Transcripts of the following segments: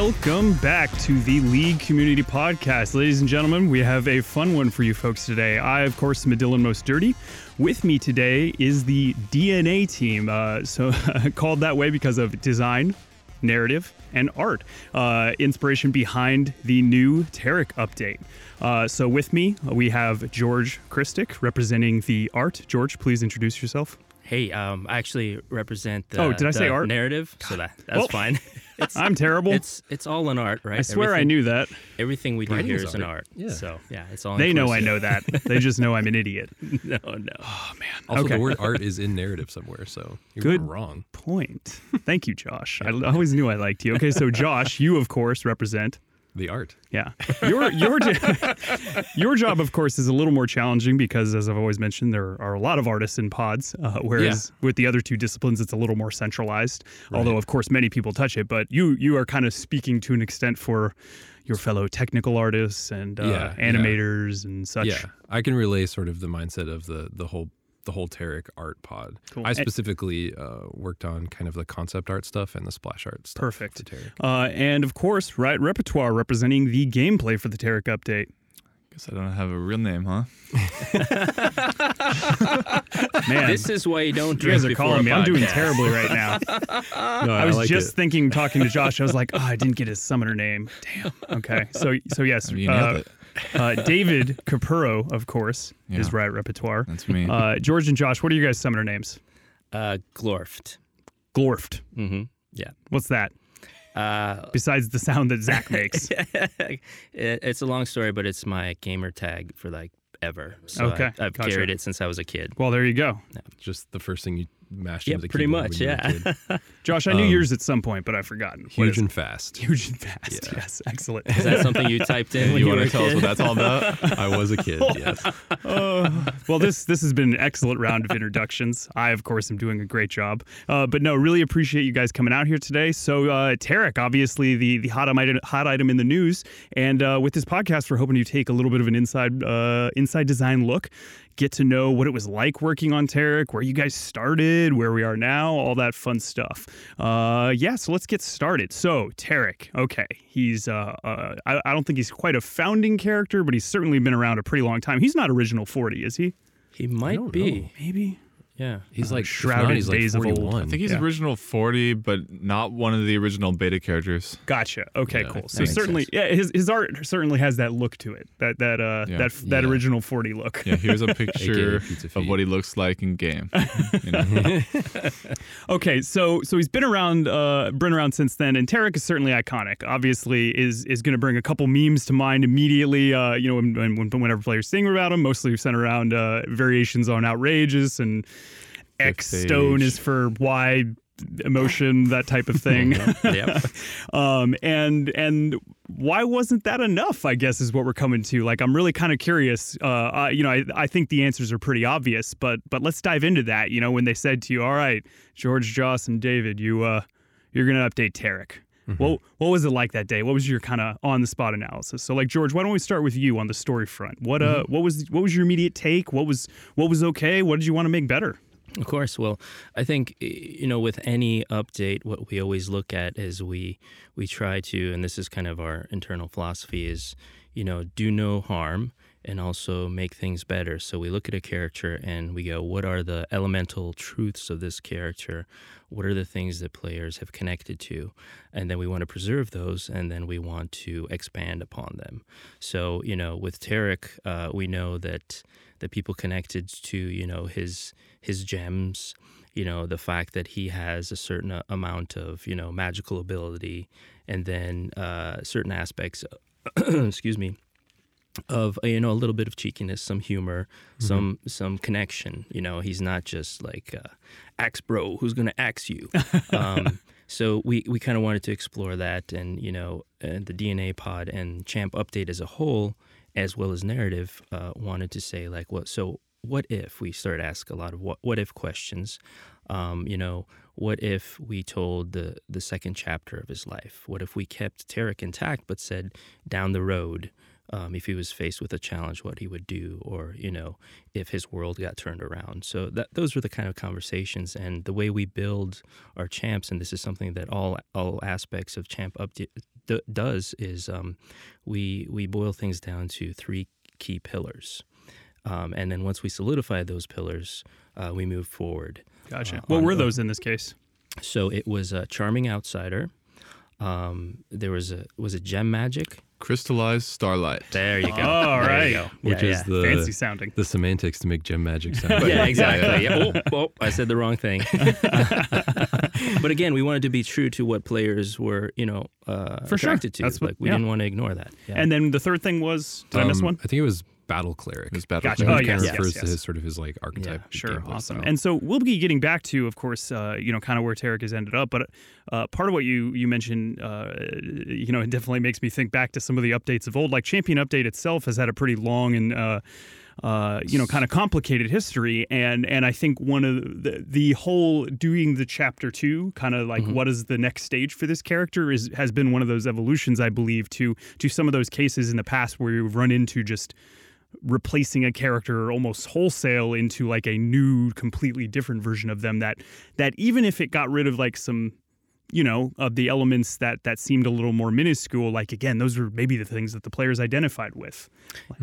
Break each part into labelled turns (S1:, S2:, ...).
S1: Welcome back to the League Community Podcast. Ladies and gentlemen, we have a fun one for you folks today. I, of course, am Dylan Most Dirty. With me today is the DNA team, uh, so called that way because of design, narrative, and art. Uh, inspiration behind the new Taric update. Uh, so with me, we have George Krstic representing the art. George, please introduce yourself.
S2: Hey, um, I actually represent the,
S1: Oh, did I
S2: the
S1: say art?
S2: narrative, so that that's
S1: Well,
S2: fine. It's
S1: I'm terrible.
S2: it's it's all in art, right?
S1: I swear I knew that.
S2: everything we do
S3: Writing
S2: here
S3: is
S2: is in
S3: art.
S2: art.
S3: Yeah.
S2: So yeah, it's all.
S1: They know I know that. They just know I'm an idiot.
S2: no, no.
S1: Oh, man.
S3: Also,
S1: okay.
S3: the word art is in narrative somewhere, so you're
S1: Good.
S3: wrong.
S1: point. Thank you, Josh. I always knew I liked you. Okay, so Josh, you of course represent.
S3: The art.
S1: Yeah, your your your job, of course, is a little more challenging because, as I've always mentioned, there are a lot of artists in pods. Uh, whereas with the other two disciplines, it's a little more centralized. Although, of course, many people touch it. But you you are kind of speaking to an extent for your fellow technical artists and uh,
S3: Yeah, yeah.
S1: animators and such.
S3: Yeah, I can relay sort of the mindset of the the whole the whole Taric art pod.
S1: Cool.
S3: I
S1: And-
S3: specifically uh, worked on kind of the concept art stuff and the splash art stuff.
S1: Perfect.
S3: For Taric.
S1: Uh, and of course, RiotRepertoir representing the gameplay for the Taric update.
S4: Guess I don't have a real name, huh?
S1: Man,
S2: This is why you don't
S1: you
S2: drink
S1: guys are calling
S2: a
S1: me. I'm doing terribly right now.
S3: No,
S1: I was
S3: like
S1: just
S3: it.
S1: thinking, talking to Josh. I was like, oh, I didn't get his summoner name. Damn. Okay. So, so yes,
S4: I mean, you nailed
S1: uh,
S4: it.
S1: Uh, David Capurro, of course, is
S4: Yeah.
S1: RiotRepertoir.
S4: That's me.
S1: Uh, George and Josh, what are your guys' summoner names?
S2: Uh, Glorft.
S1: Glorft.
S2: Mm-hmm. Yeah.
S1: What's that?
S2: Uh,
S1: Besides the sound that Zach makes.
S2: it, it's a long story, but it's my gamer tag for like ever. So
S1: Okay,
S2: I, I've
S1: gotcha.
S2: carried it since I was a kid.
S1: well, there you go.
S3: just the first thing you mashed
S2: Yeah,
S3: into the
S2: pretty much.
S3: when you were a
S2: Yeah.
S3: kid.
S1: Josh, I knew
S3: Um,
S1: yours at some point, but I've forgotten. HUGEnFAST.
S3: huge and fast. Yeah.
S1: Yes, excellent.
S2: Is that something you typed in? when
S4: you
S2: you
S4: want
S2: were
S4: to
S2: a
S4: tell us what that's all about?
S3: I was a kid. Yes.
S1: Uh, well, this this has been an excellent round of introductions. I, of course, am doing a great job. Uh, but no, really appreciate you guys coming out here today. So, uh, Taric, obviously the the hot item hot item in the news, and uh, with this podcast, we're hoping to take a little bit of an inside uh, inside design look, get to know what it was like working on Taric, where you guys started, where we are now, all that fun stuff. Uh, yeah, so let's get started. So, Taric, okay, he's uh, uh, I, I don't think he's quite a founding character, but he's certainly been around a pretty long time. He's not original forty, is he?
S2: He might be.
S3: know.
S1: Maybe.
S2: Yeah.
S3: He's
S1: Uh,
S3: like
S1: shrouded
S3: shrouded. He's like
S1: days of old.
S4: I think he's
S1: Yeah.
S4: original 40, but not one of the original beta characters.
S1: Gotcha. Okay,
S3: Yeah,
S1: cool. So certainly,
S2: sense.
S1: yeah, his his art certainly has that look to it. That that uh
S4: Yeah.
S1: that that
S3: Yeah.
S1: original forty look.
S4: Yeah, here's a picture of what he looks like in game. You know?
S1: Okay, so so he's been around, uh, been around since then, and Taric is certainly iconic. Obviously, is is going to bring a couple memes to mind immediately. Uh, you know, when, when, whenever players sing about him, mostly centered around uh, variations on outrageous and X stone is for Y emotion, that type of thing.
S2: yep.
S1: um, and and why wasn't that enough? I guess is what we're coming to. Like, I'm really kind of curious. Uh, I, you know, I, I think the answers are pretty obvious, but but let's dive into that. You know, when they said to you, "All right, George, Josh, and David, you uh, you're gonna update Taric." What what was it like that day? What was your kind of on the spot analysis? So, like George, why don't we start with you on the story front? What uh, what was what was your immediate take? What was what was okay? What did you want to make better?
S2: Of course. Well, I think you know with any update, what we always look at is we we try to, and this is kind of our internal philosophy, is you know do no harm and also make things better. So we look at a character and we go, what are the elemental truths of this character? What are the things that players have connected to? And then we want to preserve those, and then we want to expand upon them. So you know, with Taric, uh, we know that that people connected to you know his his gems you know the fact that he has a certain amount of you know magical ability and then uh, certain aspects excuse me of uh, you know a little bit of cheekiness some humor some some connection. You know he's not just like uh, axe bro who's gonna axe you. Um, so we, we kind of wanted to explore that and you know and the dna pod and champ update as a whole as well as narrative uh, wanted to say like what so what if we start ask a lot of what what if questions um, you know what if we told the the second chapter of his life what if we kept Taric intact but said down the road um, if he was faced with a challenge, what he would do, or you know, if his world got turned around. So that those were the kind of conversations, and the way we build our champs, and this is something that all all aspects of champ update d- does is um, we we boil things down to three key pillars, um, and then once we solidify those pillars, uh, we move forward.
S1: Gotcha.
S2: Uh,
S1: what were
S2: the-
S1: those in this case?
S2: So it was a charming outsider. Um, there was a was it gem magic.
S4: Crystallized starlight.
S2: There you go.
S1: All
S2: There
S1: right.
S2: you go.
S3: which
S2: Yeah,
S3: is
S2: yeah.
S3: the
S1: Fancy sounding.
S3: the semantics to make gem magic sound.
S2: yeah, exactly. Yeah, Oh, oh, I said the wrong thing. but again, we wanted to be true to what players were, you know, uh,
S1: For sure.
S2: attracted to.
S1: That's what-
S2: like we
S1: yeah.
S2: didn't want to ignore that. Yeah.
S1: And then the third thing was, did I miss
S3: Um,
S1: one?
S3: I think it was battle cleric.
S4: It was battle
S1: Gotcha.
S3: Which
S1: Oh,
S3: kind
S1: yes, yes,
S3: refers
S1: yes.
S3: to his sort of his like archetype.
S1: Sure, awesome.
S3: style.
S1: And so we'll be getting back to, of course, uh, you know, kind of where Taric has ended up. But uh, part of what you you mentioned, uh, you know, it definitely makes me think back to some of the updates of old. Like Champion Update itself has had a pretty long and uh, you know, kind of complicated history, and and I think one of the the whole doing the chapter two, kind of like what is the next stage for this character, is has been one of those evolutions, I believe, to to some of those cases in the past where you've run into just replacing a character almost wholesale into like a new completely different version of them that that even if it got rid of like some you know of the elements that that seemed a little more minuscule like again those were maybe the things that the players identified with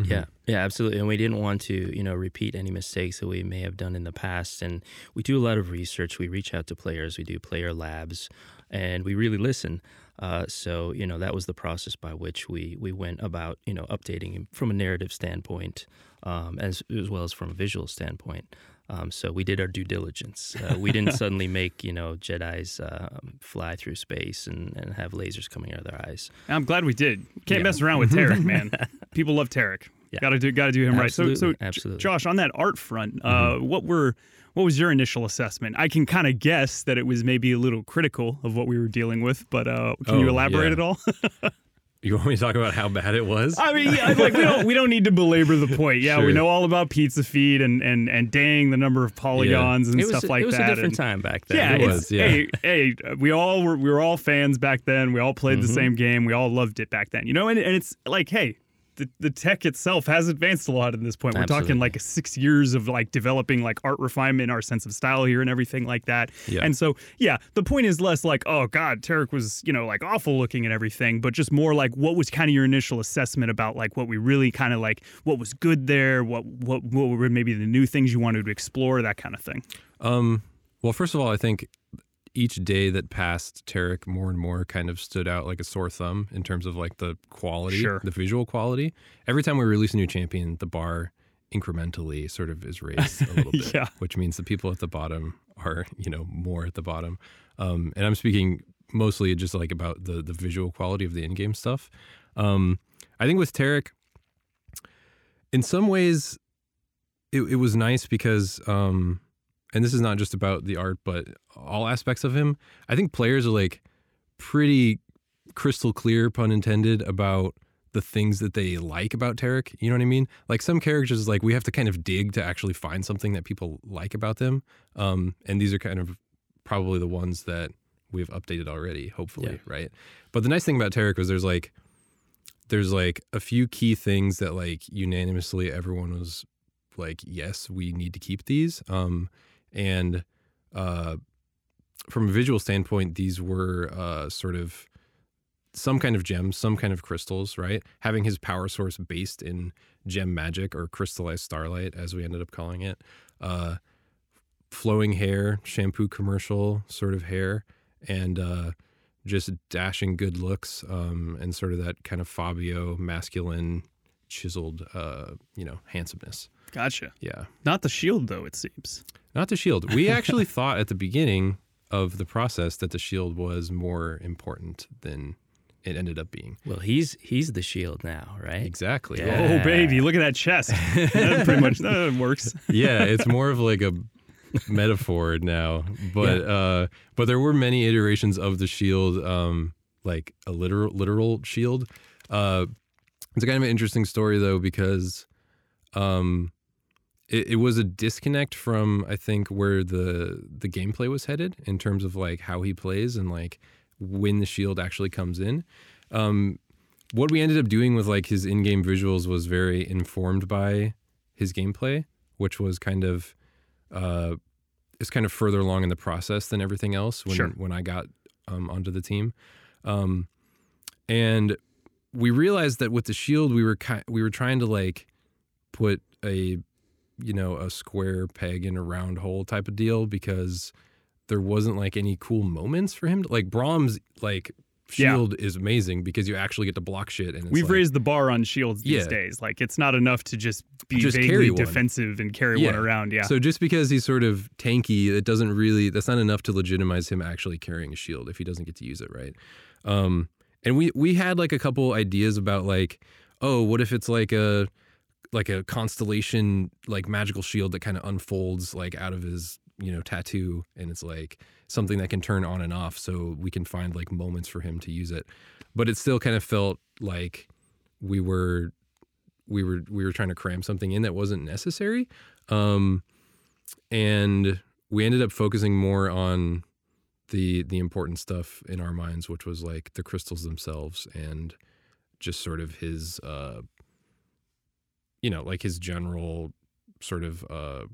S2: Yeah, yeah, absolutely. And we didn't want to, you know, repeat any mistakes that we may have done in the past. And we do a lot of research. We reach out to players. We do player labs, and we really listen. Uh, so you know that was the process by which we we went about you know updating from a narrative standpoint, um, as as well as from a visual standpoint. Um, so we did our due diligence. Uh, we didn't suddenly make you know Jedi's um, fly through space and, and have lasers coming out of their eyes.
S1: i'm glad we did can't
S2: Yeah.
S1: mess around with taric man people love taric
S2: Yeah.
S1: gotta do gotta do him right so so
S2: Absolutely,
S1: josh on that art front uh what were what was your initial assessment? I can kind of guess that it was maybe a little critical of what we were dealing with, but uh, can you
S3: Oh,
S1: elaborate
S3: yeah.
S1: at all?
S3: You want me to talk about how bad it was?
S1: I mean, yeah, like we don't we don't need to belabor the point. Yeah, we know all about pizza feed and and and dang the number of polygons and
S2: was
S1: stuff
S2: a,
S1: like
S2: it was
S1: that.
S2: a different
S1: and-
S2: time back then.
S1: Yeah,
S3: It was, yeah.
S1: Hey, hey, we all were we were all fans back then. We all played the mm-hmm. same game. We all loved it back then. You know, and, and it's like, hey, the, the tech itself has advanced a lot at this point. We're talking like six years of like developing like art refinement, our sense of style here, and everything like that.
S3: Yeah.
S1: And so, yeah, the point is less like, oh God, Taric was you know like awful looking and everything, but just more like what was kind of your initial assessment about like what we really kind of like what was good there, what what what were maybe the new things you wanted to explore, that kind of thing.
S3: Um, well, first of all, I think each day that passed, Taric more and more kind of stood out like a sore thumb in terms of like the quality,
S1: Sure.
S3: the visual quality. Every time we release a new champion, the bar incrementally sort of is raised a little bit,
S1: Yeah.
S3: which means the people at the bottom are, you know, more at the bottom. Um, and I'm speaking mostly just like about the the visual quality of the in-game stuff. Um, I think with Taric, in some ways, it, it was nice because um, and this is not just about the art, but all aspects of him. I think players are like pretty crystal clear, pun intended, about the things that they like about Taric. You know what I mean? Like some characters, like we have to kind of dig to actually find something that people like about them. Um, and these are kind of probably the ones that we've updated already, hopefully,
S2: Yeah.
S3: right? But the nice thing about Taric was there's like there's like a few key things that like unanimously everyone was like, yes, we need to keep these. Um, and uh, from a visual standpoint, these were uh, sort of some kind of gems, some kind of crystals, right? Having his power source based in gem magic or crystallized starlight, as we ended up calling it. Uh, flowing hair, shampoo commercial sort of hair, and uh, just dashing good looks um, and sort of that kind of Fabio masculine, chiseled, uh, you know, handsomeness.
S1: Gotcha.
S3: Yeah.
S1: Not the shield though, it seems.
S3: Not the shield. We actually thought at the beginning of the process that the shield was more important than it ended up being.
S2: Well, he's he's the shield now, right?
S3: Exactly.
S2: Yeah.
S1: Oh baby, look at that chest. that pretty much that works.
S3: yeah, it's more of like a metaphor now. But uh but there were many iterations of the shield, um, like a literal literal shield. Uh it's kind of an interesting story though, because um it, it was a disconnect from I think where the the gameplay was headed in terms of like how he plays and like when the shield actually comes in. Um what we ended up doing with like his in-game visuals was very informed by his gameplay, which was kind of uh is kind of further along in the process than everything else when
S1: Sure.
S3: when I got um onto the team. Um and we realized that with the shield we were ki- we were trying to like put a you know a square peg in a round hole type of deal because there wasn't like any cool moments for him to, like Braum's like
S1: Yeah.
S3: shield is amazing because you actually get to block shit and it's
S1: We've
S3: like,
S1: raised the bar on shields these
S3: Yeah.
S1: days. Like it's not enough to just be
S3: Just
S1: vaguely defensive and carry one around. Yeah.
S3: So just because he's sort of tanky, it doesn't really that's not enough to legitimize him actually carrying a shield if he doesn't get to use it right. Um, and we we had like a couple ideas about like, oh, what if it's like a like a constellation like magical shield that kind of unfolds like out of his you know tattoo and it's like something that can turn on and off so we can find like moments for him to use it. But it still kind of felt like we were we were we were trying to cram something in that wasn't necessary. Um and we ended up focusing more on the the important stuff in our minds which was like the crystals themselves and just sort of his uh you know like his general sort of uh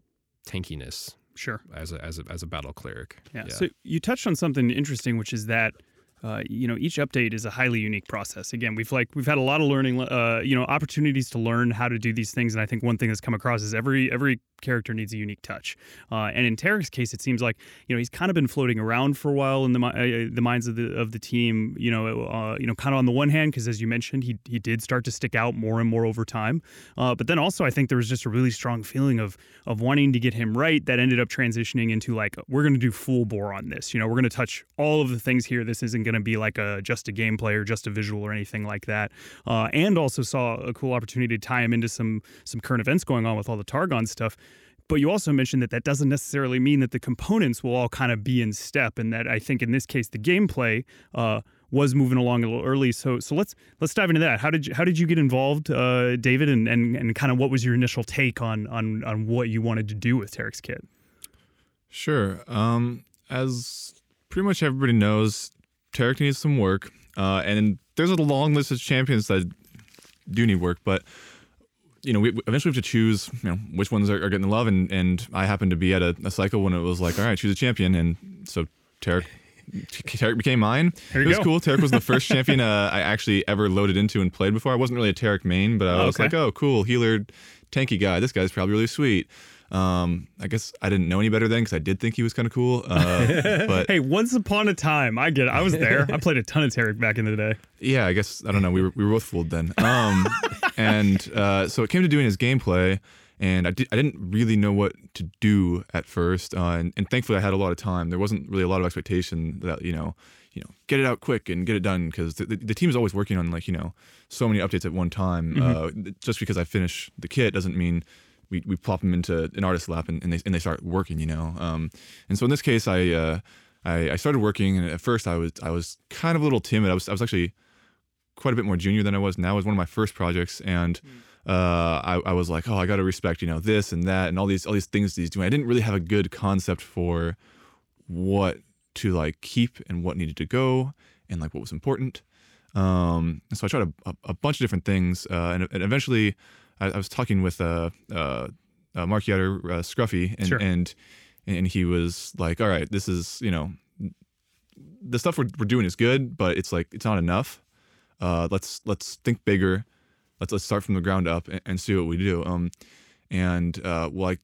S3: tankiness
S1: sure.
S3: as a as a as a battle cleric
S1: Yeah. So you touched on something interesting, which is that. Uh, you know, each update is a highly unique process. Again, we've like we've had a lot of learning, uh, you know, opportunities to learn how to do these things, and I think one thing that's come across is every every character needs a unique touch. Uh, and in Taric's case, it seems like you know he's kind of been floating around for a while in the uh, the minds of the of the team. You know, uh, you know, kind of on the one hand, because as you mentioned, he he did start to stick out more and more over time. Uh, but then also, I think there was just a really strong feeling of of wanting to get him right that ended up transitioning into like we're going to do full bore on this. You know, we're going to touch all of the things here. This isn't going to be like a just a gameplay or just a visual or anything like that. Uh, and also saw a cool opportunity to tie him into some some current events going on with all the Targon stuff. But you also mentioned that that doesn't necessarily mean that the components will all kind of be in step, and that I think in this case the gameplay uh, was moving along a little early. So so let's let's dive into that. How did you, how did you get involved, uh, David, and, and and kind of what was your initial take on on on what you wanted to do with Taric's kit?
S4: Sure. Um, as pretty much everybody knows, Taric needs some work, uh, and there's a long list of champions that do need work, but you know, we eventually have to choose, you know, which ones are, are getting the love, and and I happened to be at a, a cycle when it was like, all right, choose a champion, and so Taric. Taric became mine. It was
S1: go.
S4: cool. Taric was the first champion uh, I actually ever loaded into and played before. I wasn't really a Taric main, but I
S1: Oh,
S4: was
S1: okay.
S4: like, oh, cool, healer, tanky guy. This guy's probably really sweet. Um, I guess I didn't know any better then because I did think he was kind of cool. Uh, but
S1: Hey, once upon a time, I get it. I was there. I played a ton of Taric back in the day.
S4: yeah, I guess I don't know. We were we were both fooled then. Um, and uh, so it came to doing his gameplay, and I, di- I didn't really know what to do at first. Uh, and, and thankfully, I had a lot of time. There wasn't really a lot of expectation that you know, you know, get it out quick and get it done because the, the, the team is always working on like you know so many updates at one time. Uh, just because I finish the kit doesn't mean. We, we plop them into an artist lap and, and they and they start working, you know. Um, and so in this case, I, uh, I I started working, and at first I was I was kind of a little timid. I was I was actually quite a bit more junior than I was now. It was one of my first projects, and uh, I, I was like, oh, I got to respect, you know, this and that, and all these all these things that he's doing. I didn't really have a good concept for what to like keep and what needed to go, and like what was important. Um, so I tried a, a, a bunch of different things, uh, and, and eventually, I, I was talking with uh, uh, uh, Mark Yetter, uh, Scruffy, and
S1: Sure.
S4: and and he was like, all right, this is you know, the stuff we're, we're doing is good, but it's like it's not enough uh, let's let's think bigger. Let's let's start from the ground up and, and see what we do. Um, and uh, well, I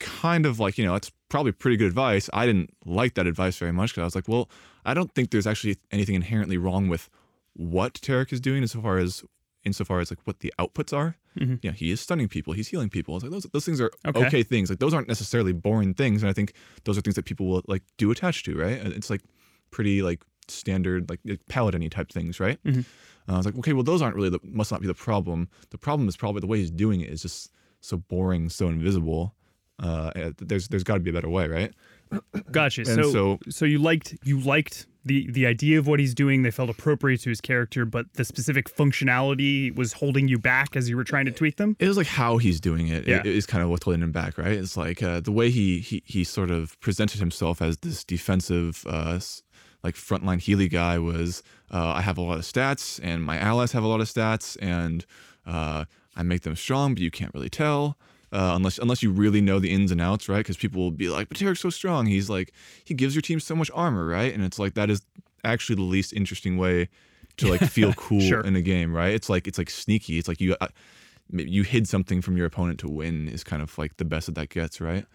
S4: kind of like you know that's probably pretty good advice. I didn't like that advice very much because I was like, well, I don't think there's actually anything inherently wrong with what Taric is doing insofar as insofar as like what the outputs are.
S1: Mhm.
S4: Yeah, he is stunning people. He's healing people. It's like those those things are
S1: Okay.
S4: okay. things. Like those aren't necessarily boring things, and I think those are things that people will like do attach to. Right? It's like pretty like standard like paladin type things, right?
S1: Mhm.
S4: Uh, I was like, okay, well, those aren't really the, must not be the problem. The problem is probably the way he's doing it is just so boring, so invisible. Uh, there's there's got to be a better way, right?
S1: Gotcha. So,
S4: so-
S1: so you liked you liked the the idea of what he's doing. They felt appropriate to his character, but the specific functionality was holding you back as you were trying to tweak them.
S4: It was like how he's doing it.
S1: Yeah.
S4: It is kind of what's holding him back, right? It's like uh, the way he, he he sort of presented himself as this defensive, uh, like frontline Healy guy was. Uh, I have a lot of stats, and my allies have a lot of stats, and uh, I make them strong, but you can't really tell. Uh, unless unless you really know the ins and outs, right? Because people will be like, "But Taric's so strong. He's like he gives your team so much armor, right?" And it's like that is actually the least interesting way to like feel cool
S1: Sure.
S4: in a game, right? It's like it's like sneaky. It's like you uh, you hid something from your opponent to win is kind of like the best that that gets, right?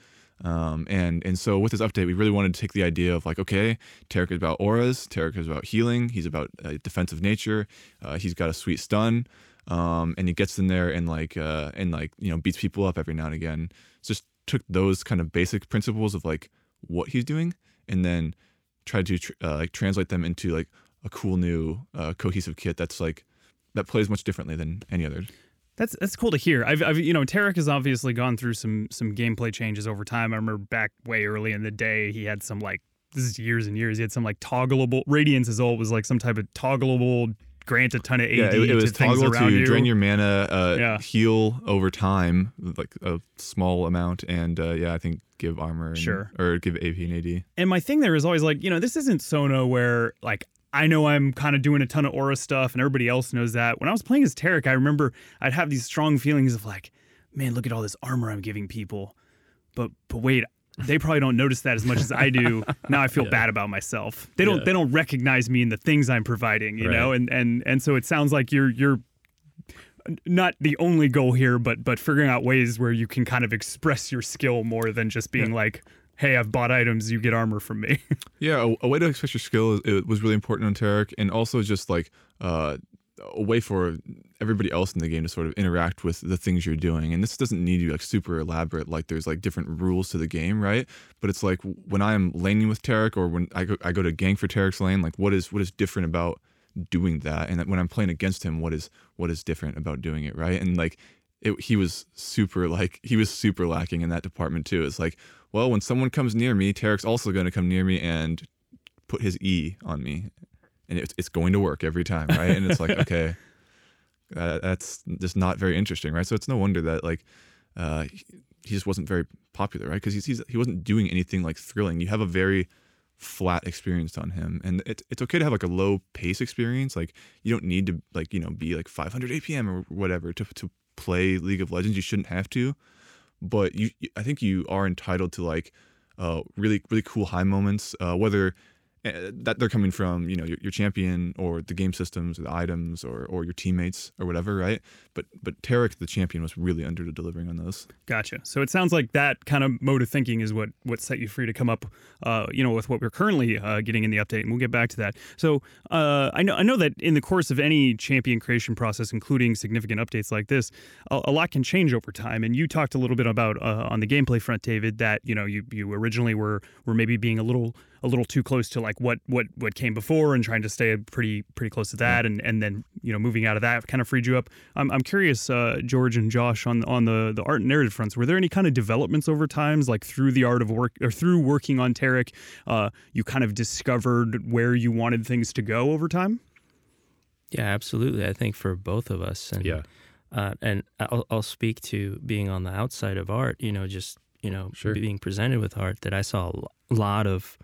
S4: Um, and and so with this update, we really wanted to take the idea of like, okay, Taric is about auras, Taric is about healing, he's about uh, defensive nature, uh, he's got a sweet stun, um, and he gets in there and like uh, and like you know beats people up every now and again. So just took those kind of basic principles of like what he's doing, and then tried to tr- uh, like translate them into like a cool new uh, cohesive kit that's like that plays much differently than any other.
S1: That's that's cool to hear. I've, I've you know Taric has obviously gone through some some gameplay changes over time. I remember back way early in the day he had some like this is years and years. He had some like toggleable Radiance is old was like some type of toggleable grant a ton of AD
S4: Yeah, it, it was
S1: to
S4: toggle to
S1: you.
S4: drain your mana, uh,
S1: Yeah.
S4: heal over time, like a small amount, and uh, yeah, I think give armor, and,
S1: Sure.
S4: or give AP and AD.
S1: and my thing there is always like, you know, this isn't Sona where like I know I'm kind of doing a ton of aura stuff and everybody else knows that. When I was playing as Taric, I remember I'd have these strong feelings of like, man, look at all this armor I'm giving people. But but wait, they probably don't notice that as much as I do. now I feel bad about myself. They don't
S2: Yeah.
S1: they don't recognize me in the things I'm providing, you know? And and and so it sounds like you're you're not the only goal here, but but figuring out ways where you can kind of express your skill more than just being like, "Hey, I've bought items, you get armor from me."
S4: Yeah, a, a way to express your skill it was really important on Taric, and also just like uh, a way for everybody else in the game to sort of interact with the things you're doing. And this doesn't need to be like super elaborate, like there's like different rules to the game, right? But it's like when I'm laning with Taric, or when I go, I go to gank for Taric's lane, like what is what is different about doing that? And when I'm playing against him, what is what is different about doing it, right? And like it, he was super like he was super lacking in that department too. It's like, well, when someone comes near me, Taric's also going to come near me and put his E on me, and it's it's going to work every time, right? And it's like, okay, uh, that's just not very interesting, right? So it's no wonder that like uh, he just wasn't very popular, right? Because he's, he's he wasn't doing anything like thrilling. You have a very flat experience on him, and it's it's okay to have like a low pace experience. Like you don't need to like you know be like 500 APM or whatever to to play League of Legends. You shouldn't have to, but you I think you are entitled to like uh, really really cool high moments, uh, whether that they're coming from you know your, your champion or the game systems or the items or or your teammates or whatever, right? But but Taric the champion was really under delivering on those.
S1: Gotcha. So it sounds like that kind of mode of thinking is what what set you free to come up, uh, you know, with what we're currently uh, getting in the update, and we'll get back to that. So uh, I know I know that in the course of any champion creation process, including significant updates like this, a, a lot can change over time. And you talked a little bit about uh, on the gameplay front, David, that you know you you originally were were maybe being a little a little too close to like what what what came before and trying to stay pretty pretty close to that and and then you know moving out of that kind of freed you up i'm, I'm curious uh, george and josh on on the the art and narrative fronts were there any kind of developments over times like through the art of work or through working on Taric, uh, you kind of discovered where you wanted things to go over time
S2: Yeah, absolutely. I think for both of us, and
S3: Yeah.
S2: uh, and I'll, I'll speak to being on the outside of art. You know, just you know,
S3: Sure.
S2: being presented with art that I saw a lot of,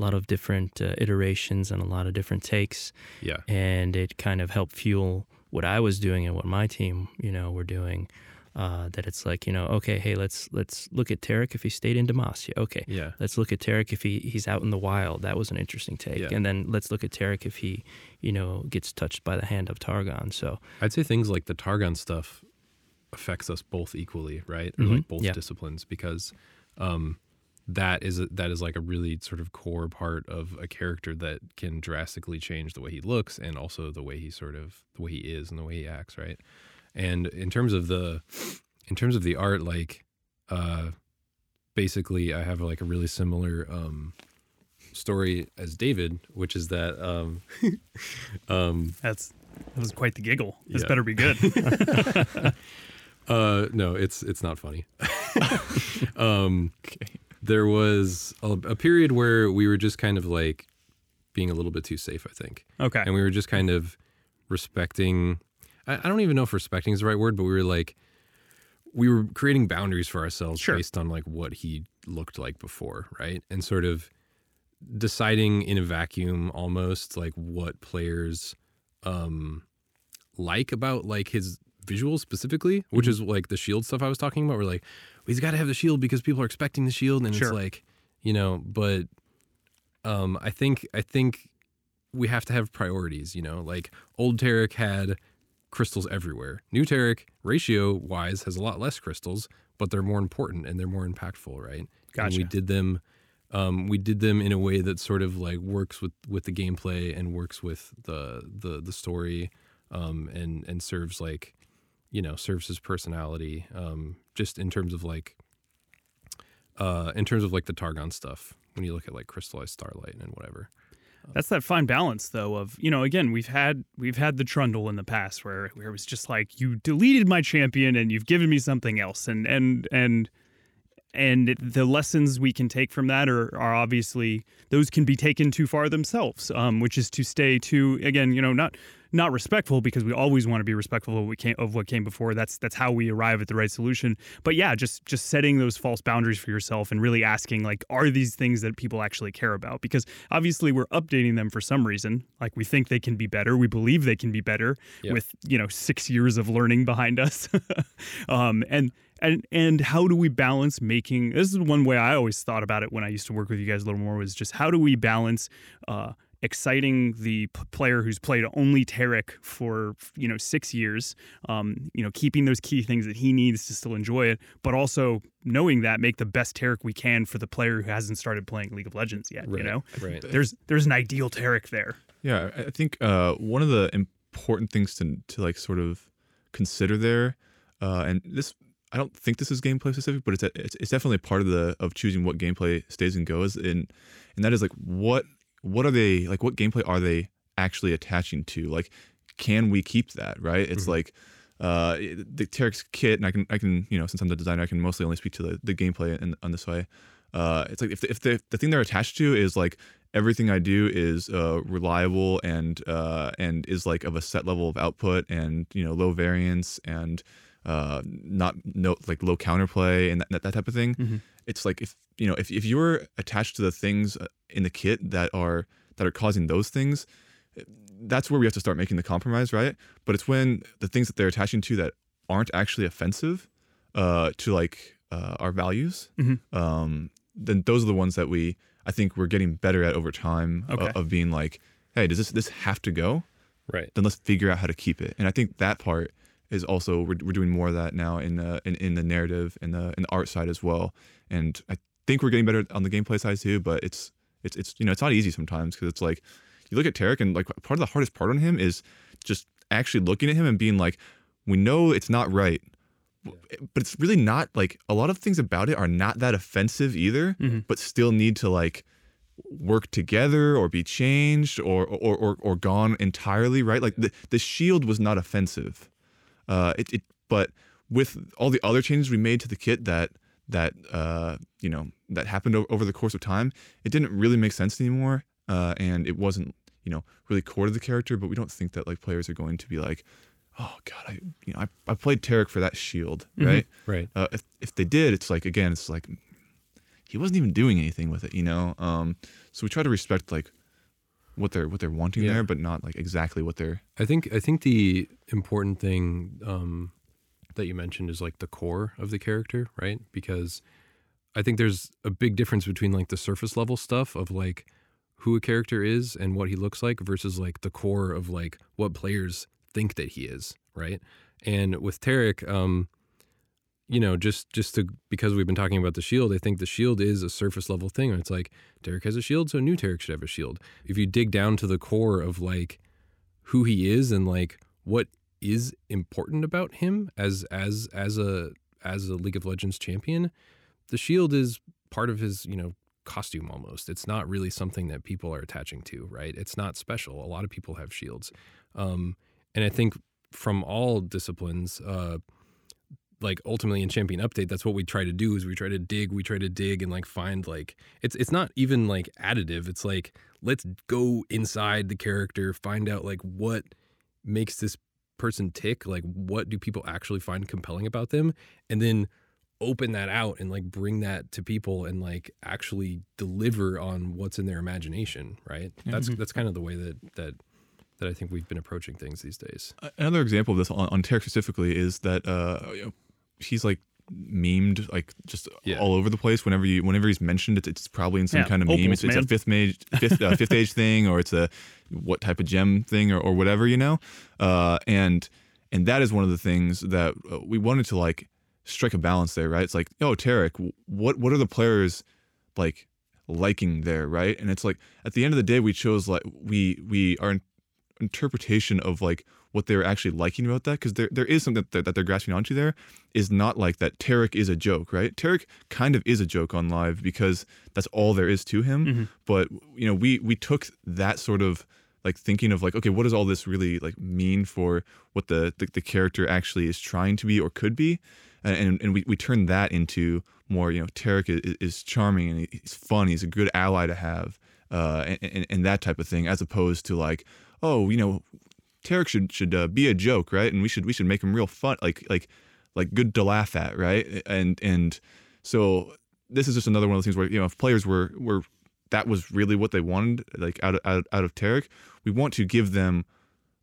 S2: lot of different uh, iterations and a lot of different takes,
S3: Yeah.
S2: and it kind of helped fuel what I was doing and what my team, you know, were doing. Uh, that it's like you know, okay, hey, let's let's look at Taric if he stayed in Demacia. Okay,
S3: Yeah.
S2: let's look at Taric if he, he's out in the wild. That was an interesting take.
S3: Yeah.
S2: And then let's look at Taric if he, you know, gets touched by the hand of Targon. So
S3: I'd say things like the Targon stuff affects us both equally, right? Or
S2: Mhm.
S3: like both
S2: Yeah.
S3: disciplines because um, that is a, that is like a really sort of core part of a character that can drastically change the way he looks and also the way he sort of the way he is and the way he acts, right? And in terms of the in terms of the art, like uh, basically, I have like a really similar um, story as David, which is that um, um,
S1: that's that was quite the giggle this
S3: Yeah.
S1: better be good
S3: Uh, no, it's it's not funny. um, there was a, a period where we were just kind of like being a little bit too safe, I think,
S1: okay
S3: and we were just kind of respecting. I, I don't even know if respecting is the right word, but we were like, we were creating boundaries for ourselves
S1: Sure.
S3: based on like what he looked like before, right? And sort of deciding in a vacuum almost like what players um like about like his visuals specifically, which is like the shield stuff I was talking about. We're like, he's got to have the shield because people are expecting the shield, and
S1: Sure.
S3: it's like, you know, but um, I think I think we have to have priorities. You know, like old Taric had crystals everywhere. New Taric, ratio wise, has a lot less crystals, but they're more important and they're more impactful, right? And we did them. Um, we did them in a way that sort of like works with with the gameplay and works with the the the story, um, and and serves like, you know, serves his personality. Um, just in terms of like, uh, in terms of like the Targon stuff. When you look at like crystallized starlight and whatever.
S1: That's that fine balance, though. Of you know, again, we've had we've had the trundle in the past where where it was just like you deleted my champion and you've given me something else, and and and and the lessons we can take from that are are obviously those can be taken too far themselves, um, which is to stay too again, you know, not not respectful because we always want to be respectful of what came of what came before. That's that's how we arrive at the right solution. But yeah, just just setting those false boundaries for yourself and really asking like, are these things that people actually care about? Because obviously we're updating them for some reason. Like we think they can be better. We believe they can be better
S3: Yep.
S1: with you know six years of learning behind us. um, and and and how do we balance making? This is one way I always thought about it when I used to work with you guys a little more was just how do we balance. Uh, exciting the p- player who's played only Taric for you know six years, um, you know, keeping those key things that he needs to still enjoy it, but also knowing that make the best Taric we can for the player who hasn't started playing League of Legends yet. You know,
S3: right.
S1: there's there's an ideal Taric there.
S4: Yeah, I I think uh, one of the important things to to like sort of consider there, uh, and this I don't think this is gameplay specific, but it's, it's it's definitely part of the of choosing what gameplay stays and goes, and and that is like what what are they like what gameplay are they actually attaching to? Like, can we keep that right? It's like. Uh, the Taric's kit, and I can, I can, you know, since I'm the designer, I can mostly only speak to the, the gameplay in, on this way. Uh, it's like if the, if the the thing they're attached to is like everything I do is uh, reliable and uh, and is like of a set level of output and you know low variance and uh, not no like low counterplay and that, that type of thing. It's like if you know if if you're attached to the things uh, in the kit that are that are causing those things, that's where we have to start making the compromise, right? But it's when the things that they're attaching to that aren't actually offensive uh, to like uh, our values, um, then those are the ones that we I think we're getting better at over time o-
S1: Okay.
S4: of being like, hey, does this this have to go?
S3: Right.
S4: Then let's figure out how to keep it. And I think that part is also we're, we're doing more of that now in the in, in the narrative and the in the art side as well. And I think we're getting better on the gameplay side too. But it's it's it's you know it's not easy sometimes because it's like you look at Taric and like part of the hardest part on him is just actually looking at him and being like, we know it's not right, eh, but it's really not like a lot of things about it are not that offensive either, mm-hmm. but still need to like work together or be changed or or or, or gone entirely. Right? Like the the shield was not offensive, uh, it, it but with all the other changes we made to the kit that that uh, you know that happened o- over the course of time, it didn't really make sense anymore, uh, and it wasn't you know really core to the character. But we don't think that like players are going to be like, oh god, I you know I, I played Taric for that shield, right?
S3: Right.
S4: Uh, if if they did, it's like again, it's like he wasn't even doing anything with it, you know. Um, so we try to respect like what they're what they're wanting
S3: Yeah.
S4: there, but not like exactly what they're.
S3: I think I think the important thing um, that you mentioned is like the core of the character, right? Because I think there's a big difference between like the surface level stuff of like who a character is and what he looks like versus like the core of like what players think that he is, right? And with Taric, um, you know, just just to because we've been talking about the shield, I think the shield is a surface level thing. It's like Taric has a shield, so new Taric should have a shield. If you dig down to the core of like who he is and like what is important about him as as as a as a League of Legends champion, the shield is part of his, you know, costume almost. It's not really something that people are attaching to, right? It's not special. A lot of people have shields. Um, and I think from all disciplines, uh, like ultimately in champion update that's what we try to do is we try to dig we try to dig and like find like it's it's not even like additive. It's like let's go inside the character find out like what makes this person tick like what do people actually find compelling about them and then open that out and like bring that to people and like actually deliver on what's in their imagination right? That's that's kind of the way that that that I think we've been approaching things these days.
S4: Another example of this on, on Taric specifically is that uh, you know, he's like memed like just
S3: Yeah.
S4: all over the place. Whenever you whenever he's mentioned, it's it's probably in some
S1: Yeah,
S4: kind of
S1: opals,
S4: meme. It's, it's a fifth age fifth uh, fifth age thing, or it's a what type of gem thing, or, or whatever you know. Uh, and and that is one of the things that uh, we wanted to like strike a balance there, right? It's like, oh, Taric, what what are the players like liking there, right? And it's like at the end of the day, we chose like we we our interpretation of like what they're actually liking about that because there there is something that they're, that they're grasping onto there is not like that Taric is a joke, right? Taric kind of is a joke on live because that's all there is to him. But you know, we we took that sort of like thinking of like, okay, what does all this really like mean for what the the, the character actually is trying to be or could be, and and we we turned that into more, you know, Taric is, is charming and he's fun, he's a good ally to have, uh, and, and, and that type of thing, as opposed to like, oh, you know, Taric should should uh, be a joke, right? And we should we should make him real fun, like like like good to laugh at, right? And and so this is just another one of those things where you know if players were were that was really what they wanted, like out of out, out of Taric, we want to give them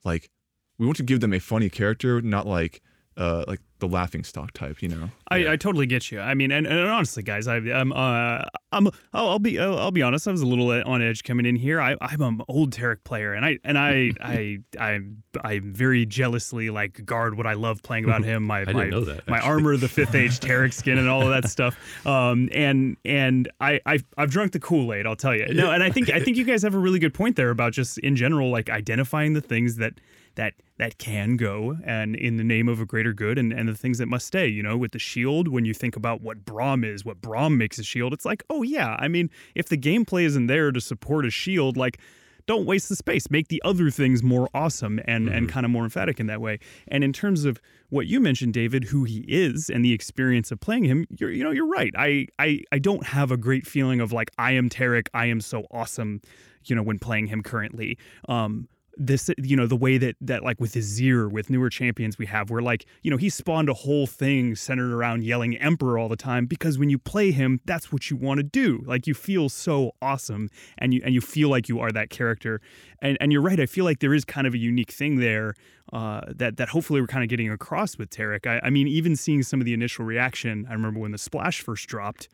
S4: like we want to give them a funny character, not like uh like the laughing stock type, you know.
S1: I, I totally get you. I mean, and, and honestly, guys, I, I'm, uh, I'm, I'll, I'll be, I'll, I'll be honest. I was a little on edge coming in here. I, I'm an old Taric player, and I, and I, I, I, I very jealously like guard what I love playing about him. My,
S3: didn't
S1: my,
S3: know that,
S1: my armor, the fifth age Taric skin, and all of that stuff. Um, and and I, I, I've drunk the Kool Aid. I'll tell you. No, and I think, I think you guys have a really good point there about just in general, like identifying the things that that that can go and in the name of a greater good and, and the things that must stay you know with the shield when you think about what braum is what braum makes a shield it's like oh yeah i mean if the gameplay isn't there to support a shield like don't waste the space. Make the other things more awesome and and kind of more emphatic in that way. And in terms of what you mentioned david who he is and the experience of playing him you're you know you're right. I i i don't have a great feeling of like i am taric i am so awesome you know when playing him currently. Um this you know the way that that like with Azir with newer champions we have where like you know he spawned a whole thing centered around yelling emperor all the time because when you play him that's what you want to do. Like you feel so awesome and you and you feel like you are that character. And and you're right I feel like there is kind of a unique thing there uh, that that hopefully we're kind of getting across with Taric. I, I mean even seeing some of the initial reaction I remember when the splash first dropped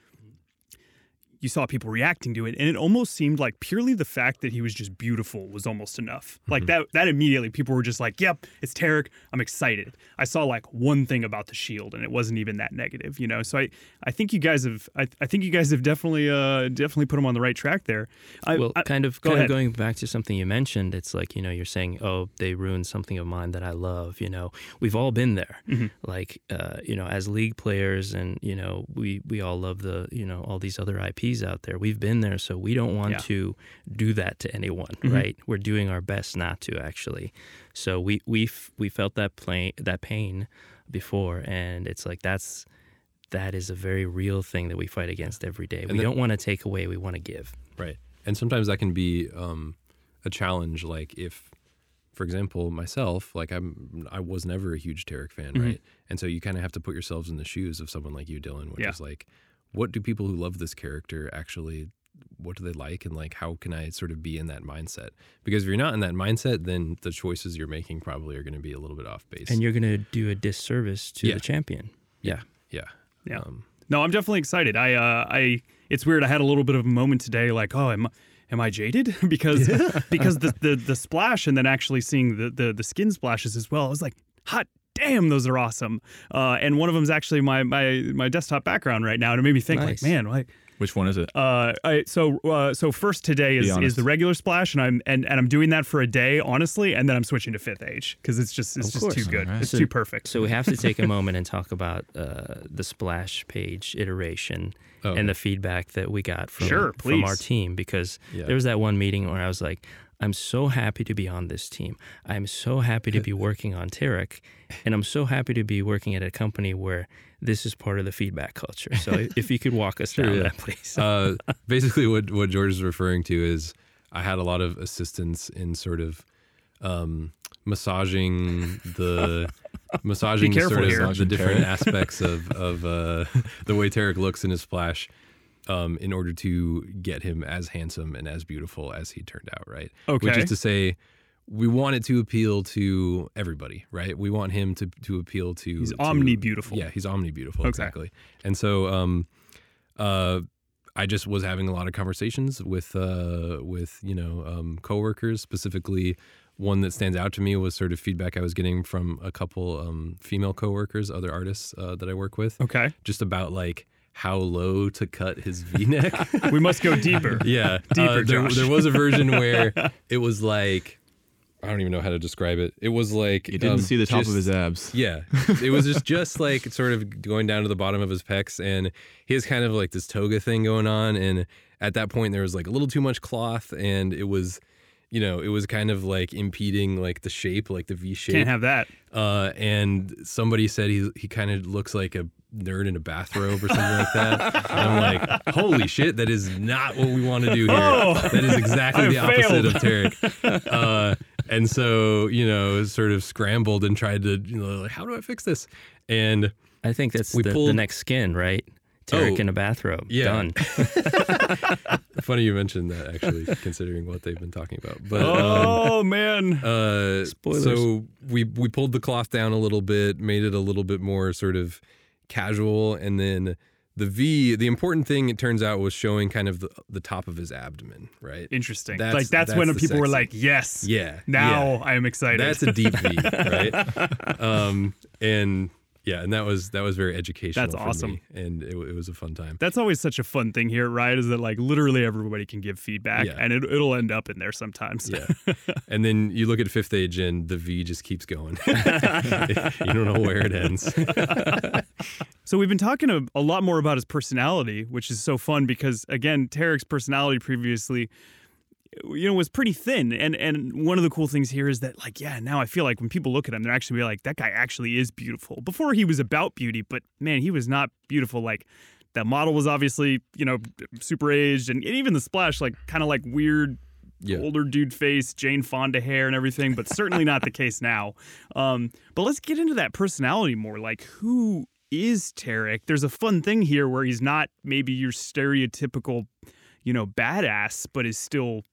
S1: you saw people reacting to it and it almost seemed like purely the fact that he was just beautiful was almost enough like that that immediately people were just like yep it's Taric I'm excited I saw like one thing about the shield and it wasn't even that negative you know so I I think you guys have I, I think you guys have definitely uh definitely put him on the right track there I,
S2: well,
S1: I-
S2: kind of,
S1: go
S2: kind
S1: ahead.
S2: going back to something you mentioned, it's like you know you're saying, oh, they ruined something of mine that I love. You know, we've all been there.
S1: Mm-hmm.
S2: Like, uh, you know, as league players, and you know, we we all love the you know all these other IPs out there. We've been there, so we don't want
S1: Yeah.
S2: to do that to anyone,
S1: Mm-hmm.
S2: right? We're doing our best not to actually. So we we we felt that pain that pain before, and it's like that's. That is a very real thing that we fight against every day. we
S3: the-
S2: don't want to take away; we want to give.
S3: Right. And sometimes that can be um, a challenge. Like if, for example, myself, like I'm, I was never a huge Taric fan,
S1: Mm-hmm.
S3: right? And so you kind of have to put yourselves in the shoes of someone like you, Dylan, which
S1: Yeah.
S3: is like, what do people who love this character actually? What do they like, and like how can I sort of be in that mindset? Because if you're not in that mindset, then the choices you're making probably are going to be a little bit off base.
S2: and you're going to do a disservice to
S3: Yeah.
S2: the champion. Yeah.
S3: yeah,
S1: Yeah.
S3: Um,
S1: No, I'm definitely excited. I uh I it's weird. I had a little bit of a moment today like, oh, am am I jaded? because because the, the the splash and then actually seeing the, the the skin splashes as well. I was like, hot damn, those are awesome. Uh and one of them is actually my my my desktop background right now. And it made me think
S2: Nice.
S1: like, man, like
S4: Which one is it?
S1: uh, I, so uh, so first today is, is the regular splash, and I'm and, and I'm doing that for a day, honestly, and then I'm switching to fifth age because it's just it's
S2: Of
S1: just
S2: course.
S1: too good.
S4: Alright.
S1: It's
S2: So-
S1: too perfect.
S2: So we have to take a moment and talk about uh, the splash page iteration
S3: Oh,
S2: and the feedback that we got from,
S1: Sure,
S2: from our team because
S3: Yeah.
S2: there was that one meeting where I was like, I'm so happy to be on this team. I'm so happy to be working on Taric, and I'm so happy to be working at a company where this is part of the feedback culture. So if you could walk us down
S3: yeah.
S2: that, please.
S3: uh, basically what what George is referring to is I had a lot of assistance in sort of um, massaging the massaging sort of the different aspects of of uh, the way Taric looks in his splash. Um, in order to get him as handsome and as beautiful as he turned out, right?
S1: Okay.
S3: Which is to say, we want it to appeal to everybody, right? We want him to to appeal to.
S1: He's omni beautiful.
S3: Yeah, he's omni beautiful.
S1: Okay.
S3: Exactly. And so, um, uh, I just was having a lot of conversations with uh with you know um, coworkers specifically. One that stands out to me was sort of feedback I was getting from a couple um, female coworkers, other artists uh, that I work with,
S1: Okay.
S3: just about like how low to cut his V-neck.
S1: We must go deeper.
S3: Yeah,
S1: Deeper,
S3: uh, there,
S1: Josh.
S3: there was a version where it was like I don't even know how to describe it. It was like
S4: You didn't
S3: um,
S4: see the top
S3: just-
S4: of his abs.
S3: Yeah, it was just just like sort of going down to the bottom of his pecs, and he has kind of like this toga thing going on, and at that point there was like a little too much cloth, and it was. You know, it was kind of like impeding like the shape, like the V shape.
S1: Can't have that.
S3: Uh, and somebody said he he kind of looks like a nerd in a bathrobe or something like that. And I'm like, holy shit, that is not what we want to do here.
S1: Oh,
S3: that is exactly
S1: I
S3: the opposite of Taric. Uh, and so you know, sort of scrambled and tried to you know, like, how do I fix this? And
S2: I think that's
S3: We
S2: the, the next skin, right? Taric
S3: Oh,
S2: in a bathrobe.
S3: yeah.
S2: Done.
S3: funny you mentioned that actually, considering what they've been talking about. But um,
S1: Oh man.
S3: Uh,
S2: Spoilers.
S3: So we we pulled the cloth down a little bit, made it a little bit more sort of casual, and then the V. The important thing it turns out was showing kind of the, the top of his abdomen, right?
S1: Interesting.
S3: That's-
S1: like that's,
S3: that's
S1: when people were like, "Yes,
S3: Yeah.
S1: now
S3: yeah.
S1: I am excited."
S3: That's a deep V, right? Um, and yeah, and that was that was very educational.
S1: That's
S3: for
S1: awesome.
S3: me, and it, it was a fun time.
S1: That's always such a fun thing here, right? Is that like literally everybody can give feedback,
S3: Yeah.
S1: and it, it'll end up in there sometimes.
S3: Yeah, and then you look at Fifth Age, and the V just keeps going. you don't know where it ends.
S1: So we've been talking a, a lot more about his personality, which is so fun because again, Taric's personality previously, you know, was pretty thin. And and one of the cool things here is that like, yeah, now I feel like when people look at him, they're actually like, that guy actually is beautiful. Before he was about beauty, but man, he was not beautiful. Like that model was obviously, you know, super aged, and, and even the splash, like kind of like weird
S3: Yeah.
S1: older dude face, Jane Fonda hair and everything, but certainly not the case now. Um, but let's get into that personality more. Like, who is Taric? There's a fun thing here where he's not maybe your stereotypical, you know, badass, but is still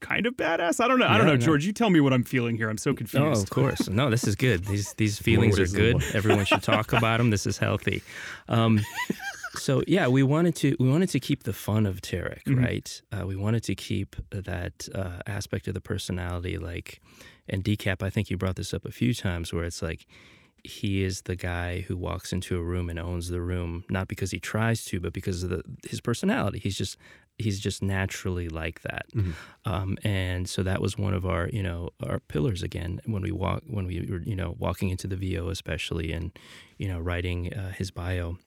S1: kind of badass. I don't know. I don't know,
S2: no.
S1: George. You tell me what I'm feeling here. I'm so confused.
S2: Oh, of course. No, this is good. These these feelings are good. Everyone should talk about them. This is healthy. Um, so yeah, we wanted to we wanted to keep the fun of Taric,
S1: Mhm.
S2: right? Uh, we wanted to keep that uh, aspect of the personality, like and decap. I think you brought this up a few times, where it's like he is the guy who walks into a room and owns the room, not because he tries to, but because of the, his personality. He's just he's just naturally like that. Um, and so that was one of our, you know, our pillars again when we walk when we were, you know, walking into the VO especially and, you know, writing uh, his bio.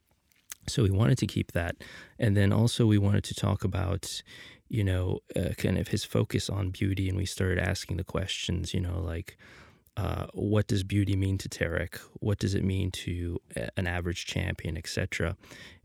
S2: So we wanted to keep that, and then also we wanted to talk about, you know, uh, kind of his focus on beauty, and we started asking the questions, you know, like. Uh, what does beauty mean to Taric? What does it mean to an average champion, etc.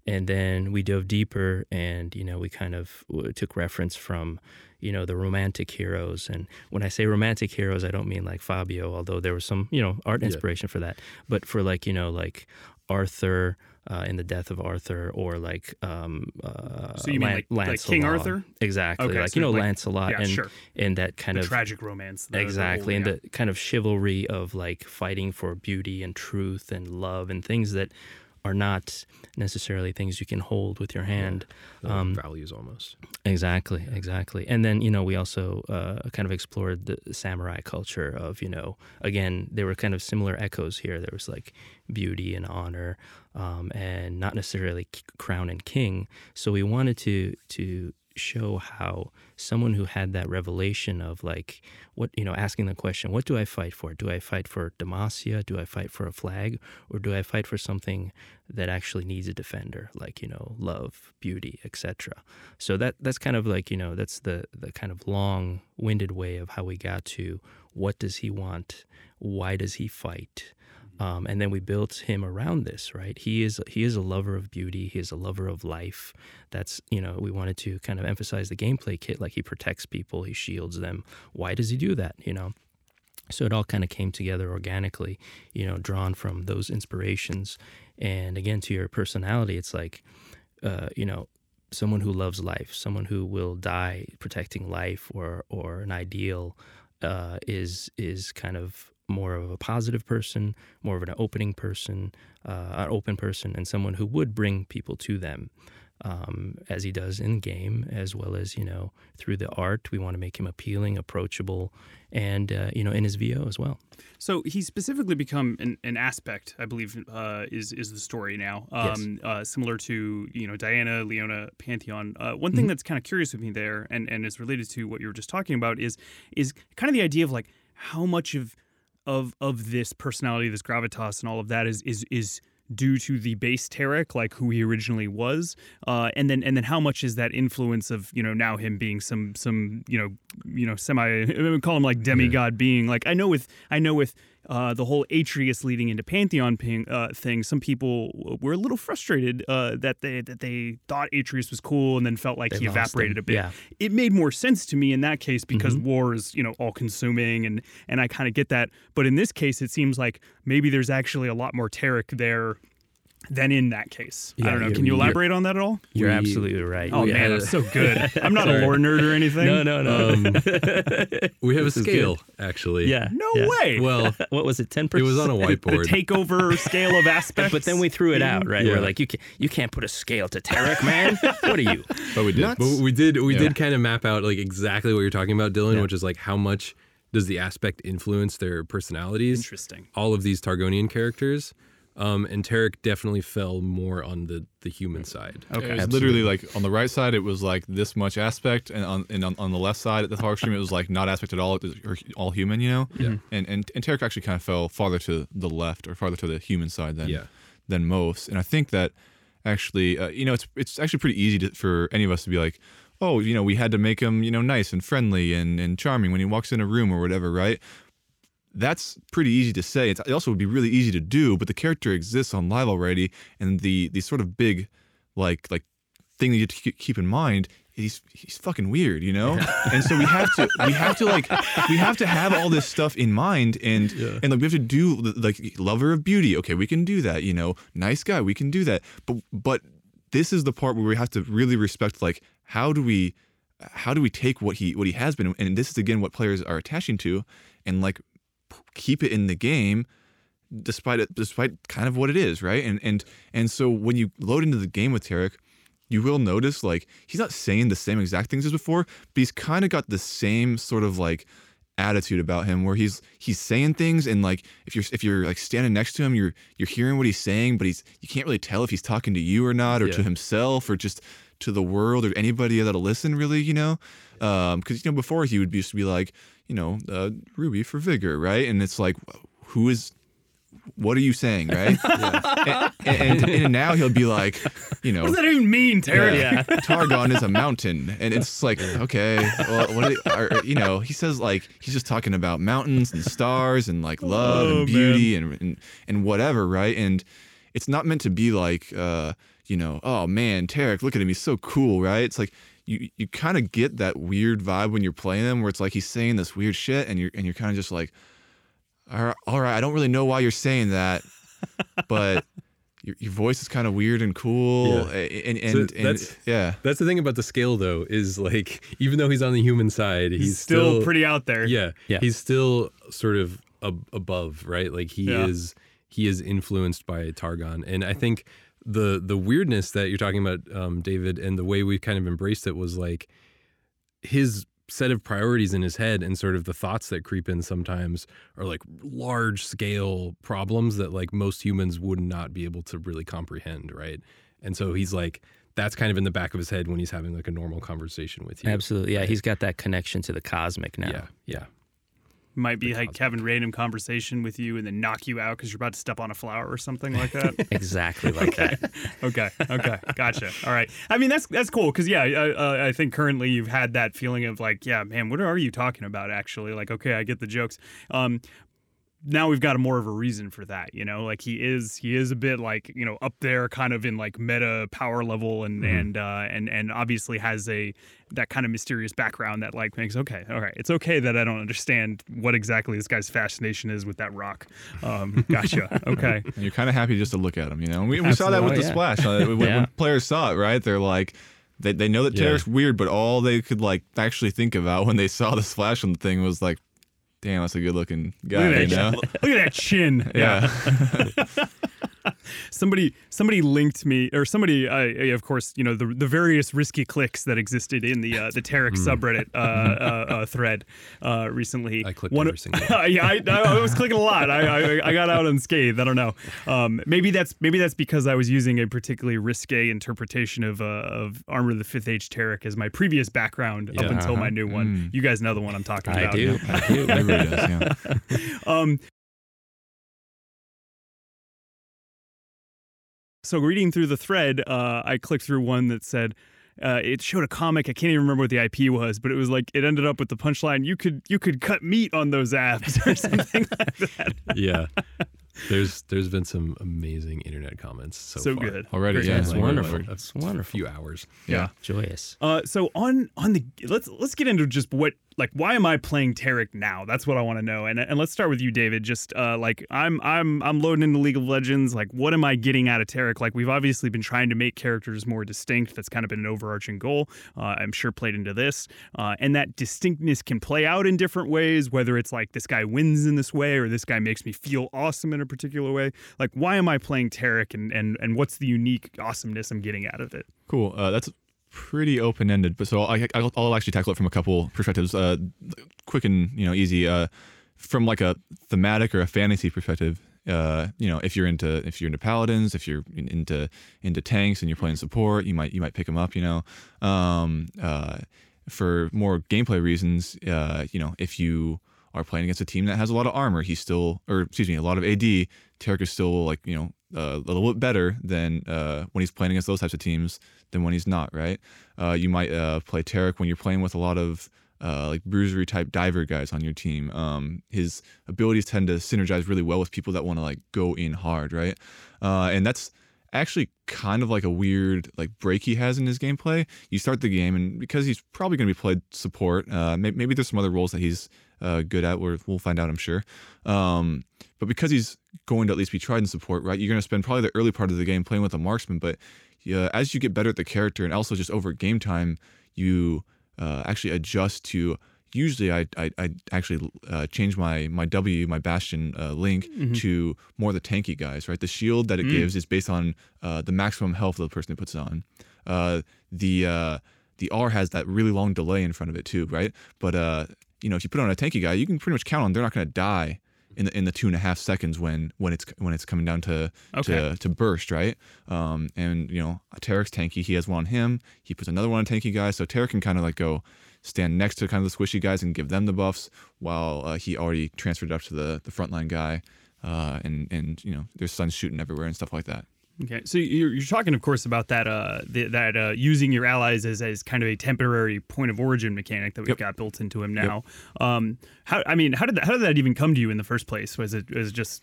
S2: And then we dove deeper, and you know, we kind of took reference from, you know, the romantic heroes. And when I say romantic heroes, I don't mean like Fabio, although there was some, you know, art
S3: Yeah.
S2: inspiration for that. But for like, you know, like Arthur uh, in the Death of Arthur, or like, um, uh,
S1: So you mean
S2: Lan-
S1: like- like King Arthur?
S2: Exactly,
S1: Okay,
S2: like
S1: so
S2: you know,
S1: like-
S2: Lancelot,
S1: yeah,
S2: and
S1: sure.
S2: and that kind
S1: the
S2: of
S1: tragic romance. the- the whole-
S2: exactly and
S1: yeah.
S2: the kind of chivalry of like fighting for beauty and truth and love and things that are not necessarily things you can hold with your hand
S3: Uh,
S2: Um,
S3: values almost.
S2: exactly exactly. And then you know we also uh, kind of explored the samurai culture of you know again there were kind of similar echoes here. There was like beauty and honor um, and not necessarily crown and king. So we wanted to to show how someone who had that revelation of like what you know asking the question what do i fight for? Do i fight for demacia? Do i fight for a flag? Or do i fight for something that actually needs a defender like you know love beauty etc so that that's kind of like you know that's the the kind of long winded way of how we got to what does he want? Why does he fight um, and then we built him around this right? He is he is a lover of beauty. He is a lover of life. That's you know we wanted to kind of emphasize the gameplay kit like he protects people he shields them. Why does he do that you know? So it all kind of came together organically you know drawn from those inspirations. And again to your personality it's like uh, you know someone who loves life someone who will die protecting life or or an ideal uh, is is kind of more of a positive person, more of an opening person, uh, an open person, and someone who would bring people to them um, as he does in game, as well as you know through the art. We want to make him appealing, approachable, and uh, you know in his VO as well.
S1: So he's specifically become an, an aspect, I believe, uh, is is the story now. Um, uh, similar to you know Diana, Leona, Pantheon. Uh, one thing that's kind of curious with me there, and and is related to what you were just talking about, is is kind of the idea of like how much of of of this personality, this gravitas, and all of that is is is due to the base Taric, like who he originally was, uh, and then and then how much is that influence of you know now him being some some you know you know semi I call him like demigod being? Like I know with I know with uh, the whole Atreus leading into Pantheon ping, uh, thing, some people were a little frustrated uh, that they that they thought Atreus was cool and then felt like
S2: They
S1: he evaporated
S2: him.
S1: a bit.
S2: Yeah.
S1: It made more sense to me in that case because war is you know all consuming and and I kind of get that. But in this case, it seems like maybe there's actually a lot more Taric there than in that case. I don't know. Can you elaborate on that at all?
S2: You're
S3: We-
S2: absolutely right.
S1: Oh
S2: We
S1: man,
S2: had
S1: I'm so good. I'm not a lore nerd or anything.
S2: no, no, no.
S3: Um, we have a
S2: This is good.
S3: scale actually.
S2: yeah.
S1: No
S2: yeah.
S1: way.
S3: Well,
S2: What was it? 10%?
S3: it was on a whiteboard.
S1: the
S3: whiteboard.
S1: takeover scale of aspects.
S2: But then we threw it out, right?
S3: Yeah.
S2: We're like, you can't, you can't put a scale to Taric, man. what are you?
S4: But we did.
S3: But we did we
S4: Yeah.
S3: did kind of map out like exactly what you're talking about, Dylan,
S2: Yeah.
S3: which is like how much does the aspect influence their personalities?
S1: Interesting.
S3: All of these Targonian characters. Um, and Taric definitely fell more on the the human side.
S1: Okay.
S4: It was literally like on the right side, it was like this much aspect, and on and on, on the left side at the far extreme, it was like not aspect at all, it was or all human, you know.
S3: Yeah.
S4: And and and Taric actually kind of fell farther to the left or farther to the human side than
S3: Yeah.
S4: than most. And I think that actually, uh, you know, it's it's actually pretty easy to, for any of us to be like, oh, you know, we had to make him, you know, nice and friendly and and charming when he walks in a room or whatever, right? That's pretty easy to say. It's, it also would be really easy to do, but the character exists on live already, and the the sort of big, like like thing that you have to keep- in mind. He's he's fucking weird, you know, and so we have to we have to like we have to have all this stuff in mind, and and like we have to do like lover of beauty. Okay, we can do that, you know, nice guy, we can do that, but but this is the part where we have to really respect like how do we how do we take what he what he has been and this is again what players are attaching to and like keep it in the game despite it despite kind of what it is right? And and and so when you load into the game with Taric you will notice like he's not saying the same exact things as before but he's kind of got the same sort of like attitude about him where he's he's saying things and like if you're if you're like standing next to him you're you're hearing what he's saying but he's you can't really tell if he's talking to you or not or to himself or just to the world or anybody that'll listen really you know? Um because you know before he would used to be like you know uh, ruby for vigor right and it's like who is what are you saying right and, and, and now he'll be like you know
S1: What does that even mean, Taric?
S2: Yeah.
S4: Targon is a mountain, and it's like okay, well, what do they- or, you know? He says like he's just talking about mountains and stars and like love
S1: Oh,
S4: and beauty and, and and whatever, right? And it's not meant to be like uh, you know, oh man, Taric, look at him, he's so cool, right? It's like you you kind of get that weird vibe when you're playing them, where it's like he's saying this weird shit, and you're and you're kind of just like, all right, all right, I don't really know why you're saying that, but. Your, your voice is kind of weird and cool,
S3: Yeah.
S4: and and,
S3: So
S4: and,
S3: that's-
S4: yeah.
S3: That's the thing about the scale, though, is like even though he's on the human side, he's,
S1: He's still, pretty out there.
S3: yeah,
S2: Yeah.
S3: he's still sort of ab- above, right? Like he
S1: Yeah.
S3: is he is influenced by Targon, and I think the the weirdness that you're talking about, um, David, and the way we kind of embraced it was like his set of priorities in his head and sort of the thoughts that creep in sometimes are like large scale problems that like most humans would not be able to really comprehend, right? And so he's like that's kind of in the back of his head when he's having like a normal conversation with you.
S2: Absolutely. Yeah, he's got that connection to the cosmic now.
S3: Yeah, yeah.
S1: Might be like having random conversation with you and then knock you out because you're about to step on a flower or something like that.
S2: Exactly like that.
S1: okay, okay, gotcha. All right. I mean, that's that's cool because yeah, I, uh, I think currently you've had that feeling of like, yeah, man, what are you talking about? Actually, like, okay, I get the jokes. Um, now we've got a more of a reason for that, you know. Like he is, he is a bit like you know up there, kind of in like meta power level, and and uh, and and obviously has a that kind of mysterious background that like makes okay, all right, it's okay that I don't understand what exactly this guy's fascination is with that rock. Um, gotcha. Okay.
S4: And you're kind of happy just to look at him, you know. We, we saw that with the
S2: Absolutely.
S4: splash. Uh, when,
S2: Yeah.
S4: when players saw it, right? They're like, they, they know that
S3: Yeah.
S4: Taric's weird, but all they could like actually think about when they saw the splash on the thing was like, damn, that's a good looking
S1: Look
S4: guy.
S1: at
S4: You
S1: that,
S4: know?
S1: look at that chin.
S4: Yeah.
S1: somebody somebody linked me or somebody I, I- of course you know the the various risky clicks that existed in the uh, the Taric subreddit uh, uh, uh, thread uh, recently.
S3: I clicked
S1: One
S3: every single
S1: yeah I, I was clicking a lot. I, I I got out unscathed. I don't know. Um, maybe that's maybe that's because I was using a particularly risque interpretation of uh, of Armor of the Fifth Age Taric as my previous background up until my
S2: Uh-huh.
S1: new one. You guys know the one I'm talking
S2: I
S1: about.
S2: do. I do.
S4: Everybody does, yeah.
S1: um, so reading through the thread, uh, I clicked through one that said uh, it showed a comic. I can't even remember what the IP was, but it was like it ended up with the punchline: "You could you could cut meat on those abs" or something like that.
S3: yeah. There's there's been some amazing internet comments so,
S1: So
S3: far.
S1: good.
S4: Already,
S1: Great.
S4: yeah.
S2: It's
S4: like,
S2: wonderful.
S4: like,
S2: It's
S3: A
S2: wonderful.
S3: few hours.
S4: Yeah.
S2: Joyous.
S1: Uh, so on on the let's let's get into just what like why am I playing Taric now? That's what I want to know. And and let's start with you, David. Just uh, like I'm I'm I'm loading into League of Legends. Like what am I getting out of Taric? Like we've obviously been trying to make characters more distinct. That's kind of been an overarching goal. Uh, I'm sure played into this. Uh, and that distinctness can play out in different ways. Whether it's like this guy wins in this way or this guy makes me feel awesome in a particular way. Like why am I playing Taric and and and what's the unique awesomeness I'm getting out of it?
S4: Cool. Uh, that's pretty open ended, but so I, I'll, I'll actually tackle it from a couple perspectives. Uh, quick and you know easy. Uh, from like a thematic or a fantasy perspective. Uh, you know, if you're into if you're into paladins, if you're in- into into tanks and you're playing support, you might you might pick them up. You know, um, uh, for more gameplay reasons, uh, you know, if you are playing against a team that has a lot of armor, he's still, or excuse me, a lot of AD. Taric is still like you know uh, a little bit better than uh, when he's playing against those types of teams than when he's not. Right? Uh, you might uh, play Taric when you're playing with a lot of uh, like bruisery type diver guys on your team. Um, his abilities tend to synergize really well with people that want to like go in hard, right? Uh, and that's actually kind of like a weird like break he has in his gameplay. You start the game, and because he's probably going to be played support, uh, may- maybe there's some other roles that he's uh, good at. Where we'll find out, I'm sure. Um, but because he's going to at least be tried and support, right? You're going to spend probably the early part of the game playing with a marksman, but uh, as you get better at the character, and also just over game time, you uh, actually adjust to. Usually, I I, I actually uh, change my my W my Bastion uh, link to more the tanky guys. Right, the shield that it gives is based on uh, the maximum health of the person who puts it on. Uh, the uh, the R has that really long delay in front of it too, right? But uh, you know, if you put on a tanky guy, you can pretty much count on they're not going to die in the in the two and a half seconds when when it's when it's coming down to
S1: Okay.
S4: to, to burst, right? Um, and you know, Taric's tanky. He has one on him. He puts another one on tanky guy, so Taric can kind of like go stand next to kind of the squishy guys and give them the buffs, while uh, he already transferred up to the the frontline guy. Uh, and and you know, there's suns shooting everywhere and stuff like that.
S1: Okay, so you're, you're talking, of course, about that uh, the, that uh, using your allies as, as kind of a temporary point of origin mechanic that we've
S4: Yep.
S1: got built into him now. Um, how I mean, how did that, how did that even come to you in the first place? Was it was it just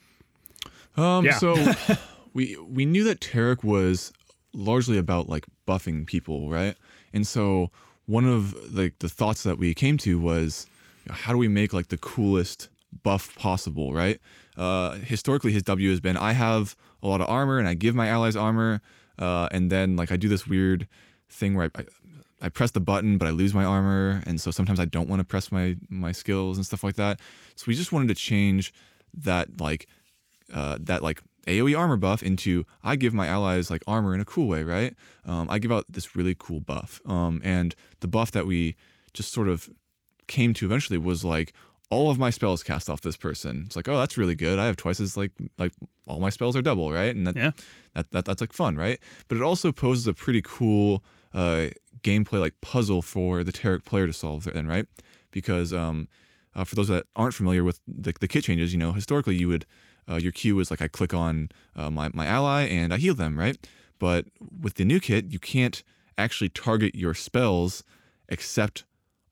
S4: Um,
S1: Yeah.
S4: so we we knew that Taric was largely about like buffing people, right? And so one of like the thoughts that we came to was how do we make like the coolest buff possible, right? Uh, historically, his W has been I have a lot of armor and I give my allies armor, uh, and then like I do this weird thing where I, I I press the button, but I lose my armor, and so sometimes I don't want to press my my skills and stuff like that. So we just wanted to change that like uh, that like AOE armor buff into I give my allies like armor in a cool way, right? Um, I give out this really cool buff, um, and the buff that we just sort of came to eventually was like all of my spells cast off this person. It's like, oh, that's really good. I have twice as like like all my spells are double, right? And that,
S1: Yeah.
S4: that, that that's like fun, right? But it also poses a pretty cool uh, gameplay like puzzle for the Taric player to solve then, right? Because um, uh, for those that aren't familiar with the, the kit changes, you know, historically you would uh, your queue is like I click on uh, my my ally and I heal them, right? But with the new kit, you can't actually target your spells except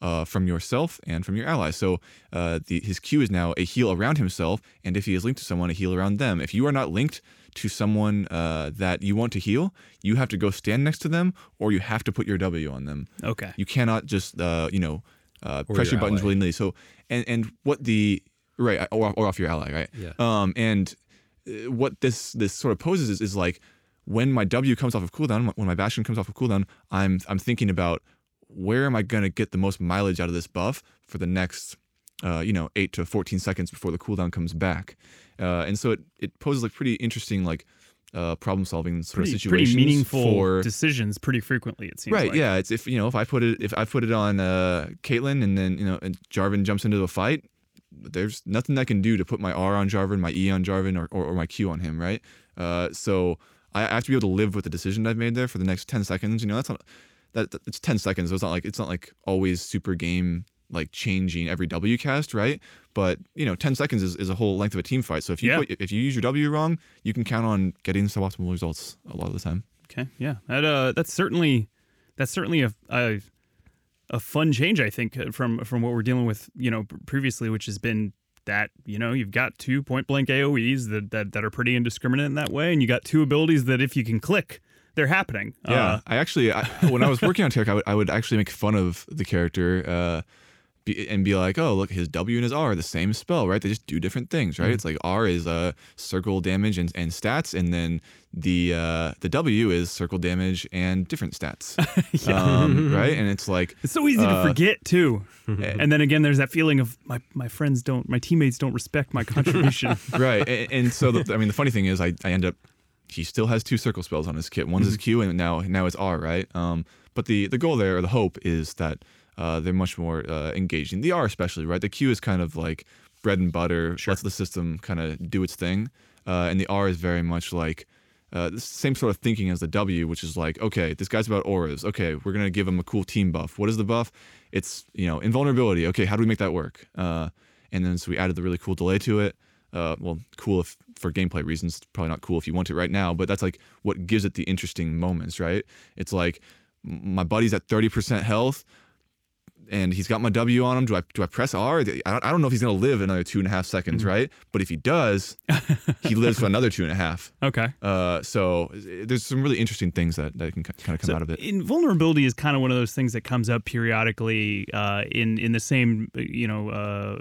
S4: uh, from yourself and from your allies. So uh, the, his Q is now a heal around himself, and if he is linked to someone, a heal around them. If you are not linked to someone uh, that you want to heal, you have to go stand next to them, or you have to put your W on them.
S1: okay?
S4: You cannot just uh, you know uh, press
S3: your
S4: your buttons willy nilly. So and and what the right or, or off your ally, right?
S3: Yeah.
S4: Um, and uh, what this this sort of poses is, is like when my W comes off of cooldown, when my Bastion comes off of cooldown, I'm I'm thinking about where am I gonna get the most mileage out of this buff for the next uh, you know, eight to 14 seconds before the cooldown comes back. Uh, and so it, it poses like pretty interesting, like, uh, problem solving sort
S1: Pretty,
S4: of situations
S1: pretty meaningful
S4: for
S1: decisions pretty frequently. It seems
S4: right
S1: like.
S4: yeah it's if you know if i put it if i put it on uh Caitlyn and then you know and jarvan jumps into a fight there's nothing i can do to put my r on jarvan my e on jarvan or, or, or my q on him right uh so I, I have to be able to live with the decision i've made there for the next 10 seconds you know that's not that, it's 10 seconds so it's not like it's not like always super game like changing every w cast right but you know 10 seconds is, is a whole length of a team fight so if you
S1: Yeah.
S4: put, if you use your w wrong you can count on getting suboptimal results a lot of the time
S1: Okay. Yeah. That uh, that's certainly that's certainly a, a a fun change. I think uh, from from what we're dealing with, you know, previously, which has been that you know you've got two point blank AOE's that that, that are pretty indiscriminate in that way, and you got two abilities that if you can click, they're happening.
S4: Yeah,
S1: Uh,
S4: I actually, I, when I was working on Taric, I would, I would actually make fun of the character uh, be, and be like, "Oh, look, his W and his R are the same spell, right? They just do different things, right? It's like R is uh, circle damage and, and stats, and then the uh, the W is circle damage and different stats, um, right? And it's like,
S1: it's so easy to
S4: Uh,
S1: forget too. And then again, there's that feeling of my my friends don't, my teammates don't respect my contribution.
S4: right, and, and so the, I mean, the funny thing is, I, I end up he still has two circle spells on his kit. One's his Q, and now now it's R, right? Um, but the the goal there, or the hope, is that uh, they're much more uh, engaging. The R, especially, right? The Q is kind of like bread and butter, lets the system kind of do its thing, uh, and the R is very much like. Uh, the same sort of thinking as the W, which is like, okay, this guy's about auras. Okay, we're gonna give him a cool team buff. What is the buff? It's you know invulnerability. Okay, how do we make that work? Uh, and then so we added the really cool delay to it. Uh, well, cool if for gameplay reasons. Probably not cool if you want it right now, but that's like what gives it the interesting moments, right? It's like my buddy's at thirty percent health, and he's got my W on him. Do I do I press R? I don't, I don't know if he's gonna live another two and a half seconds, right? But if he does, he lives for another two and a half.
S1: okay.
S4: Uh, so uh, there's some really interesting things that, that can kind of come
S1: So
S4: out of it.
S1: Invulnerability is kind of one of those things that comes up periodically uh, in in the same you know uh,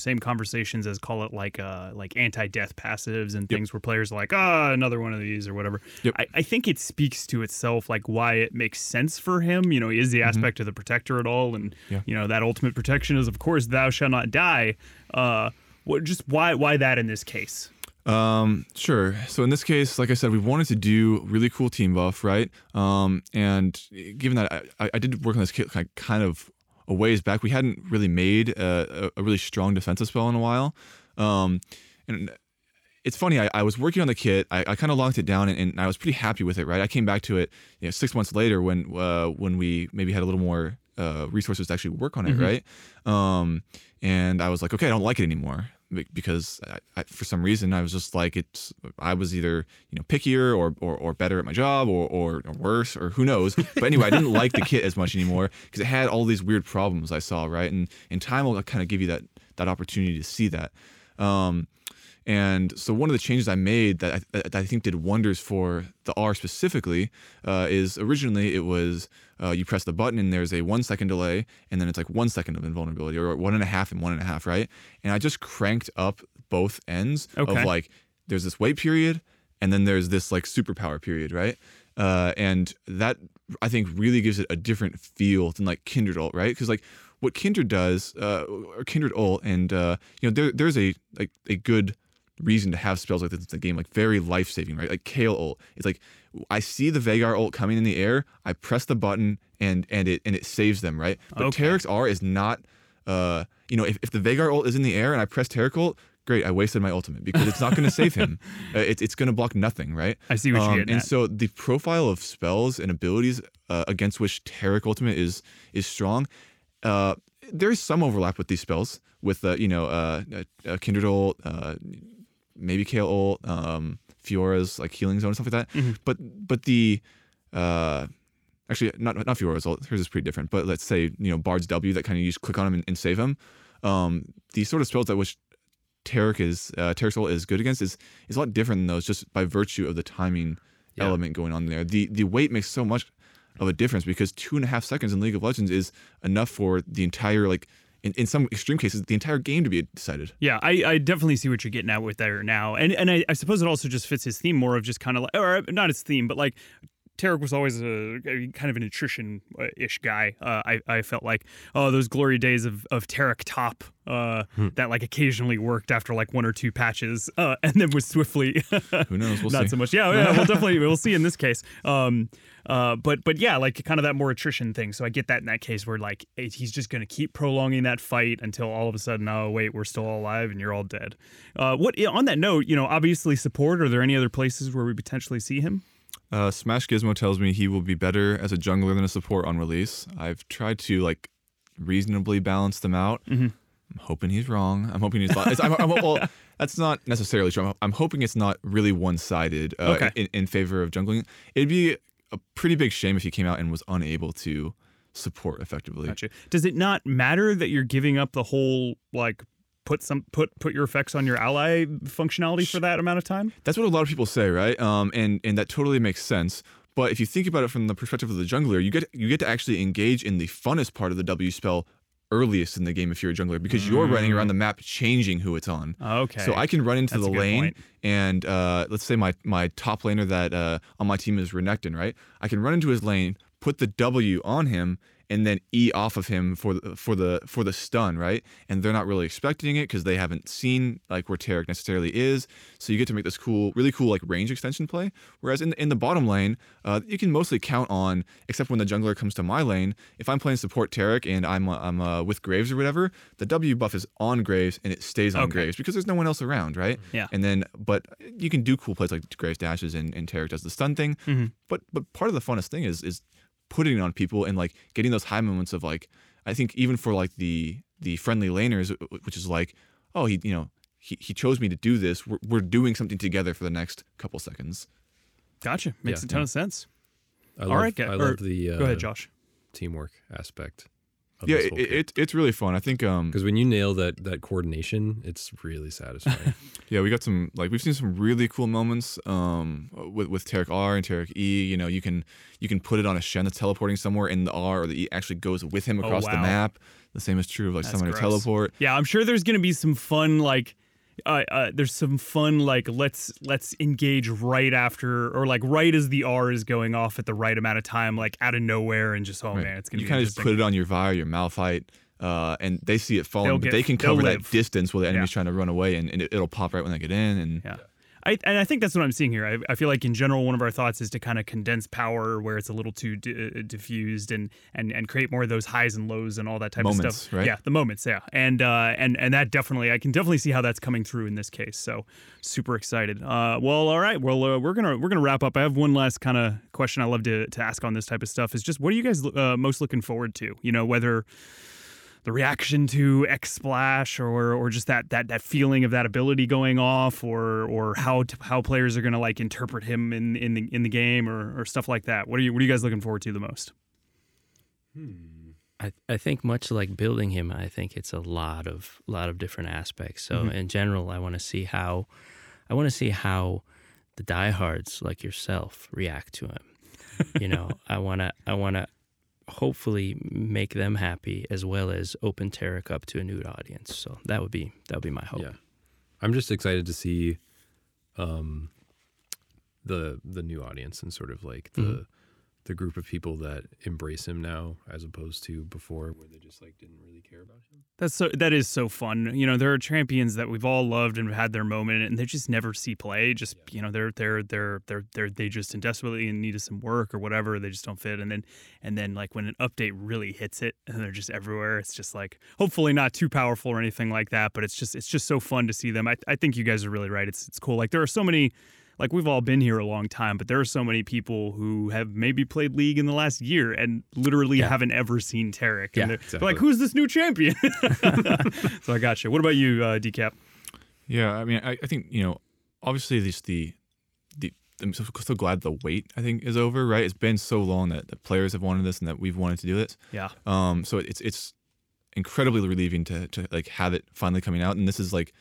S1: same conversations as call it like uh, like anti-death passives and things where players are like ah another one of these or whatever.
S4: Yep.
S1: I, I think it speaks to itself like why it makes sense for him. You know, he is the aspect of the protector at all, and
S4: Mm-hmm. Yeah.
S1: you know that ultimate protection is of course thou shall not die. Uh, what just why why that in this case?
S4: Um, sure. So in this case, like I said, we wanted to do really cool team buff, right? Um, and given that I, I did work on this kit kind of a ways back, we hadn't really made a, a- really strong defensive spell in a while. Um, and it's funny. I, I was working on the kit. I, I kind of locked it down, and, and I was pretty happy with it. Right. I came back to it, you know, six months later when uh, when we maybe had a little more uh, resources to actually work on it. Right. Um, and I was like, okay, I don't like it anymore because I, I, for some reason I was just like it's. I was either you know pickier or or, or better at my job or, or or worse or who knows. But anyway, I didn't like the kit as much anymore because it had all these weird problems I saw. Right. And and time will uh, kind of give you that that opportunity to see that. Um, and so one of the changes I made that I, that I think did wonders for the R specifically uh, is originally it was uh, you press the button and there's a one second delay and then it's like one second of invulnerability or one and a half and one and a half, right? And I just cranked up both ends
S1: Okay.
S4: of like there's this wait period and then there's this like superpower period, right? Uh, and that I think really gives it a different feel than like Kindred ult, right? Because like what Kindred does, uh, or Kindred ult, and uh, you know there there's a like a good reason to have spells like this in the game, like very life saving, right? Like Kayle ult. It's like I see the Veigar ult coming in the air, I press the button and and it and it saves them, right? But
S1: Okay.
S4: R is not uh you know, if, if the Veigar ult is in the air and I press Taric ult, great, I wasted my ultimate because it's not gonna save him. Uh, it, it's gonna block nothing, right?
S1: I see what you're
S4: Um, and
S1: at.
S4: so the profile of spells and abilities uh, against which Taric Ultimate is is strong, uh, there is some overlap with these spells with uh, you know uh, uh, Kindred ult, uh, maybe Kayle ult, um, Fiora's like healing zone and stuff like that.
S1: Mm-hmm.
S4: But but the uh, actually not not Fiora's ult. Hers is pretty different. But let's say you know Bard's W that kind of you just click on him and, and save him. Um, these sort of spells that which Taric is uh, Taric's ult is good against is is a lot different than those just by virtue of the timing
S2: Yeah.
S4: element going on there. The the weight makes so much of a difference because two and a half seconds in League of Legends is enough for the entire like in, in some extreme cases the entire game to be decided.
S1: Yeah, I, I definitely see what you're getting at with there now, and and I, I suppose it also just fits his theme more of just kind of like, or not his theme, but like Taric was always a, kind of an attrition ish guy. Uh, I I felt like oh those glory days of of Taric top uh,
S4: Hmm.
S1: that like occasionally worked after like one or two patches, uh, and then was swiftly
S4: Who knows? We'll
S1: not
S4: see.
S1: so much. Yeah, yeah, we'll definitely we'll see in this case. Um, uh, but but yeah, like kind of that more attrition thing. So I get that in that case where like it, he's just going to keep prolonging that fight until all of a sudden, oh wait, we're still alive and you're all dead. Uh, what on that note, you know, obviously support. Are there any other places where we potentially see him?
S4: Uh, Smash Gizmo tells me he will be better as a jungler than a support on release. I've tried to like reasonably balance them out.
S1: Mhm.
S4: I'm hoping he's wrong. I'm hoping he's. it's- I'm, I'm, well, that's not necessarily true. I'm, I'm hoping it's not really one-sided uh,
S1: Okay.
S4: in, in favor of jungling. It'd be a pretty big shame if he came out and was unable to support effectively.
S1: Gotcha. Does it not matter that you're giving up the whole like put some put put your effects on your ally functionality for that amount of time?
S4: That's what a lot of people say, right? Um, and and that totally makes sense. But if you think about it from the perspective of the jungler, you get you get to actually engage in the funnest part of the W spell earliest in the game if you're a jungler because you're running around the map changing who it's on.
S1: Okay.
S4: So I can run into
S1: That's
S4: the lane
S1: point.
S4: and uh, let's say my my top laner that uh, on my team is Renekton, right? I can run into his lane, put the W on him, and then E off of him for the for the for the stun, right? And they're not really expecting it because they haven't seen like where Taric necessarily is. So you get to make this cool, really cool like range extension play. Whereas in in the bottom lane, uh, you can mostly count on, except when the jungler comes to my lane. If I'm playing support Taric and I'm uh, I'm uh, with Graves or whatever, the W buff is on Graves and it stays on
S1: Okay.
S4: Graves because there's no one else around, right?
S1: Yeah.
S4: And then, but you can do cool plays like Graves dashes and, and Taric does the stun thing.
S1: Mhm.
S4: But but part of the funnest thing is is putting it on people and like getting those high moments of like I think even for like the the friendly laners, which is like oh he you know he, he chose me to do this. We're, we're doing something together for the next couple seconds.
S1: Gotcha. Makes
S3: Yeah.
S1: a ton of sense.
S3: I
S1: All
S3: love,
S1: right, guy-
S3: I
S1: or-
S3: love the uh,
S1: Go ahead, Josh.
S3: teamwork aspect. Of
S4: yeah,
S3: this
S4: it, it, it, it's really fun. I think um
S3: because when you nail that that coordination, it's really satisfying.
S4: Yeah, we got some like we've seen some really cool moments um with with Taric R and Taric E. You know, you can you can put it on a Shen that's teleporting somewhere, and the R or the E actually goes with him
S1: Oh,
S4: across the map. The same is true of like
S1: That's
S4: summon a
S1: gross.
S4: teleport.
S1: Yeah, I'm sure there's gonna be some fun like. Uh, uh, there's some fun like let's let's engage right after or like right as the R is going off at the right amount of time like out of nowhere and just oh
S4: Right.
S1: man it's gonna
S4: you
S1: be
S4: kind of just put it on your Vi or your Malphite, uh, and they see it falling,
S1: They'll
S4: but
S1: get-
S4: they can cover
S1: live.
S4: that distance while the enemy's
S1: Yeah.
S4: trying to run away, and, and it, it'll pop right when they get in. And
S1: Yeah. I, and I think that's what I'm seeing here. I, I feel like in general, one of our thoughts is to kind of condense power where it's a little too di- uh, diffused and, and and create more of those highs and lows and all that type of stuff.
S4: right?
S1: Yeah, the moments. Yeah, and uh, and and that definitely, I can definitely see how that's coming through in this case. So super excited. Uh, well, all right. Well, uh, we're gonna we're gonna wrap up. I have one last kind of question I love to to ask on this type of stuff. Is just what are you guys uh, most looking forward to? You know, whether the reaction to X Splash or or just that that that feeling of that ability going off or or how to, how players are going to like interpret him in in the in the game or or stuff like that. What are you what are you guys looking forward to the most?
S2: I, I think much like building him, I think it's a lot of lot of different aspects. So
S1: Mm-hmm.
S2: in general, I want to see how I want to see how the diehards like yourself react to him. you know, I want to I want to hopefully make them happy as well as open Taric up to a new audience. So that would be that would be my hope.
S3: Yeah, I'm just excited to see um, the the new audience and sort of like the
S2: Mhm.
S3: The group of people that embrace him now, as opposed to before, where they just like didn't really care about him.
S1: That's so that is so fun. You know, there are champions that we've all loved and had their moment, and they just never see play. Just you know, they're they're they're they're they're they just in desperately in need of some work or whatever. They just don't fit, and then and then like when an update really hits it, and they're just everywhere. It's just like hopefully not too powerful or anything like that, but it's just it's just so fun to see them. I I think you guys are really right. It's it's cool. Like there are so many. Like we've all been here a long time, but there are so many people who have maybe played League in the last year and literally
S2: Yeah.
S1: haven't ever seen Taric.
S2: Yeah,
S1: and they're, they're like, "Who's this new champion?" so I got you. What about you, uh, Decap?
S4: Yeah, I mean, I, I think you know, obviously, this the the I'm so, so glad the wait I think is over. Right, it's been so long that the players have wanted this and that we've wanted to do this.
S1: Yeah.
S4: Um, so it's it's incredibly relieving to to like have it finally coming out, and this is like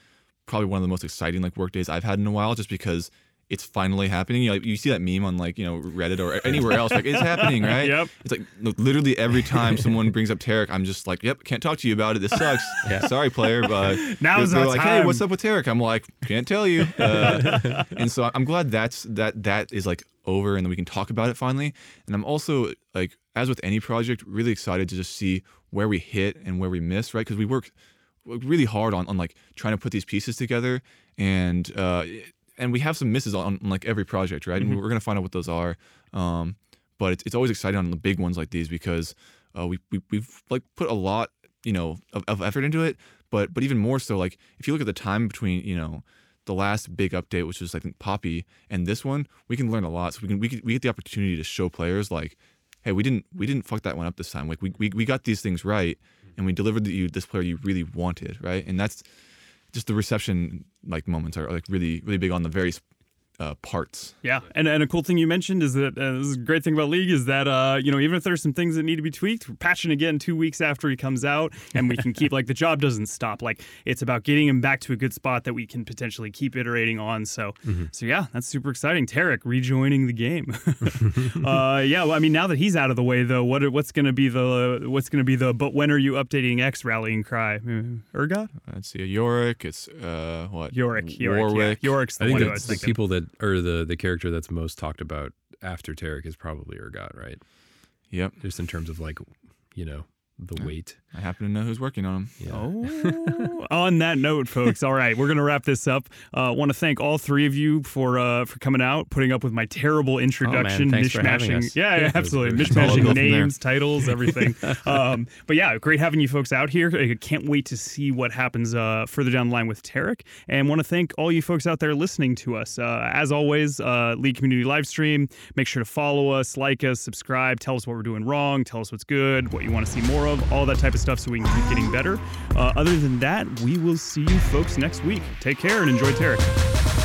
S4: probably one of the most exciting like work days I've had in a while, just because it's finally happening. You know, like, you see that meme on like you know Reddit or anywhere else, like it's happening, right?
S1: Yep.
S4: It's like look, literally every time someone brings up Taric, I'm just like, yep, can't talk to you about it. This sucks.
S2: Yeah.
S4: Sorry, player, but
S1: now
S4: they're
S1: our
S4: like, hey, what's up with Taric? I'm like, can't tell you. Uh, and so I'm glad that's that that is like over and that we can talk about it finally. And I'm also like, as with any project, really excited to just see where we hit and where we miss, right? Because we work really hard on, on like trying to put these pieces together, and uh, and we have some misses on, on like every project, right?
S1: Mm-hmm.
S4: And we're gonna find out what those are. Um, but it's, it's always exciting on the big ones like these because uh, we, we we've like put a lot you know of, of effort into it. But but even more so, like if you look at the time between you know the last big update, which was I think Poppy, and this one, we can learn a lot. So we can we, can, we get the opportunity to show players like, hey, we didn't we didn't fuck that one up this time. Like we we, we got these things right, and we delivered you this player you really wanted, right? And that's just the reception like moments are like really really big on the various uh, parts.
S1: Yeah, and and a cool thing you mentioned is that uh, this is a great thing about League is that uh, you know even if there's some things that need to be tweaked, we're patching again two weeks after he comes out, and we can keep like the job doesn't stop. Like it's about getting him back to a good spot that we can potentially keep iterating on. So so yeah, that's super exciting. Taric rejoining the game. uh, yeah, well, I mean now that he's out of the way though, what what's gonna be the what's gonna be the but when are you updating X rallying cry? Urgot?
S4: Let's see, a Yorick. It's uh what
S1: Yorick. Yorick.
S4: Warwick.
S1: Yeah. Yorick's the
S3: I think
S1: one who I
S3: that's
S1: was
S3: the
S1: thinking.
S3: people that or the the character that's most talked about after Taric is probably Urgot, right?
S4: Yep,
S3: Just in terms of like, you know, the weight.
S4: I happen to know who's working on him.
S3: Yeah.
S1: Oh, on that note, folks. All right, we're gonna wrap this up. Uh, Want to thank all three of you for uh, for coming out, putting up with my terrible introduction,
S2: thanks for having
S1: mishmashing. Yeah, yeah, absolutely,
S3: great.
S4: It's all
S1: mishmashing
S4: uphill from there.
S1: names, titles, everything. um, but yeah, great having you folks out here. I can't wait to see what happens uh, further down the line with Taric, and want to thank all you folks out there listening to us. Uh, as always, uh, League Community Live Stream. Make sure to follow us, like us, subscribe, tell us what we're doing wrong, tell us what's good, what you want to see more of, all that type of stuff, so we can keep getting better. Uh, other than that, we will see you folks next week. Take care and enjoy Taric.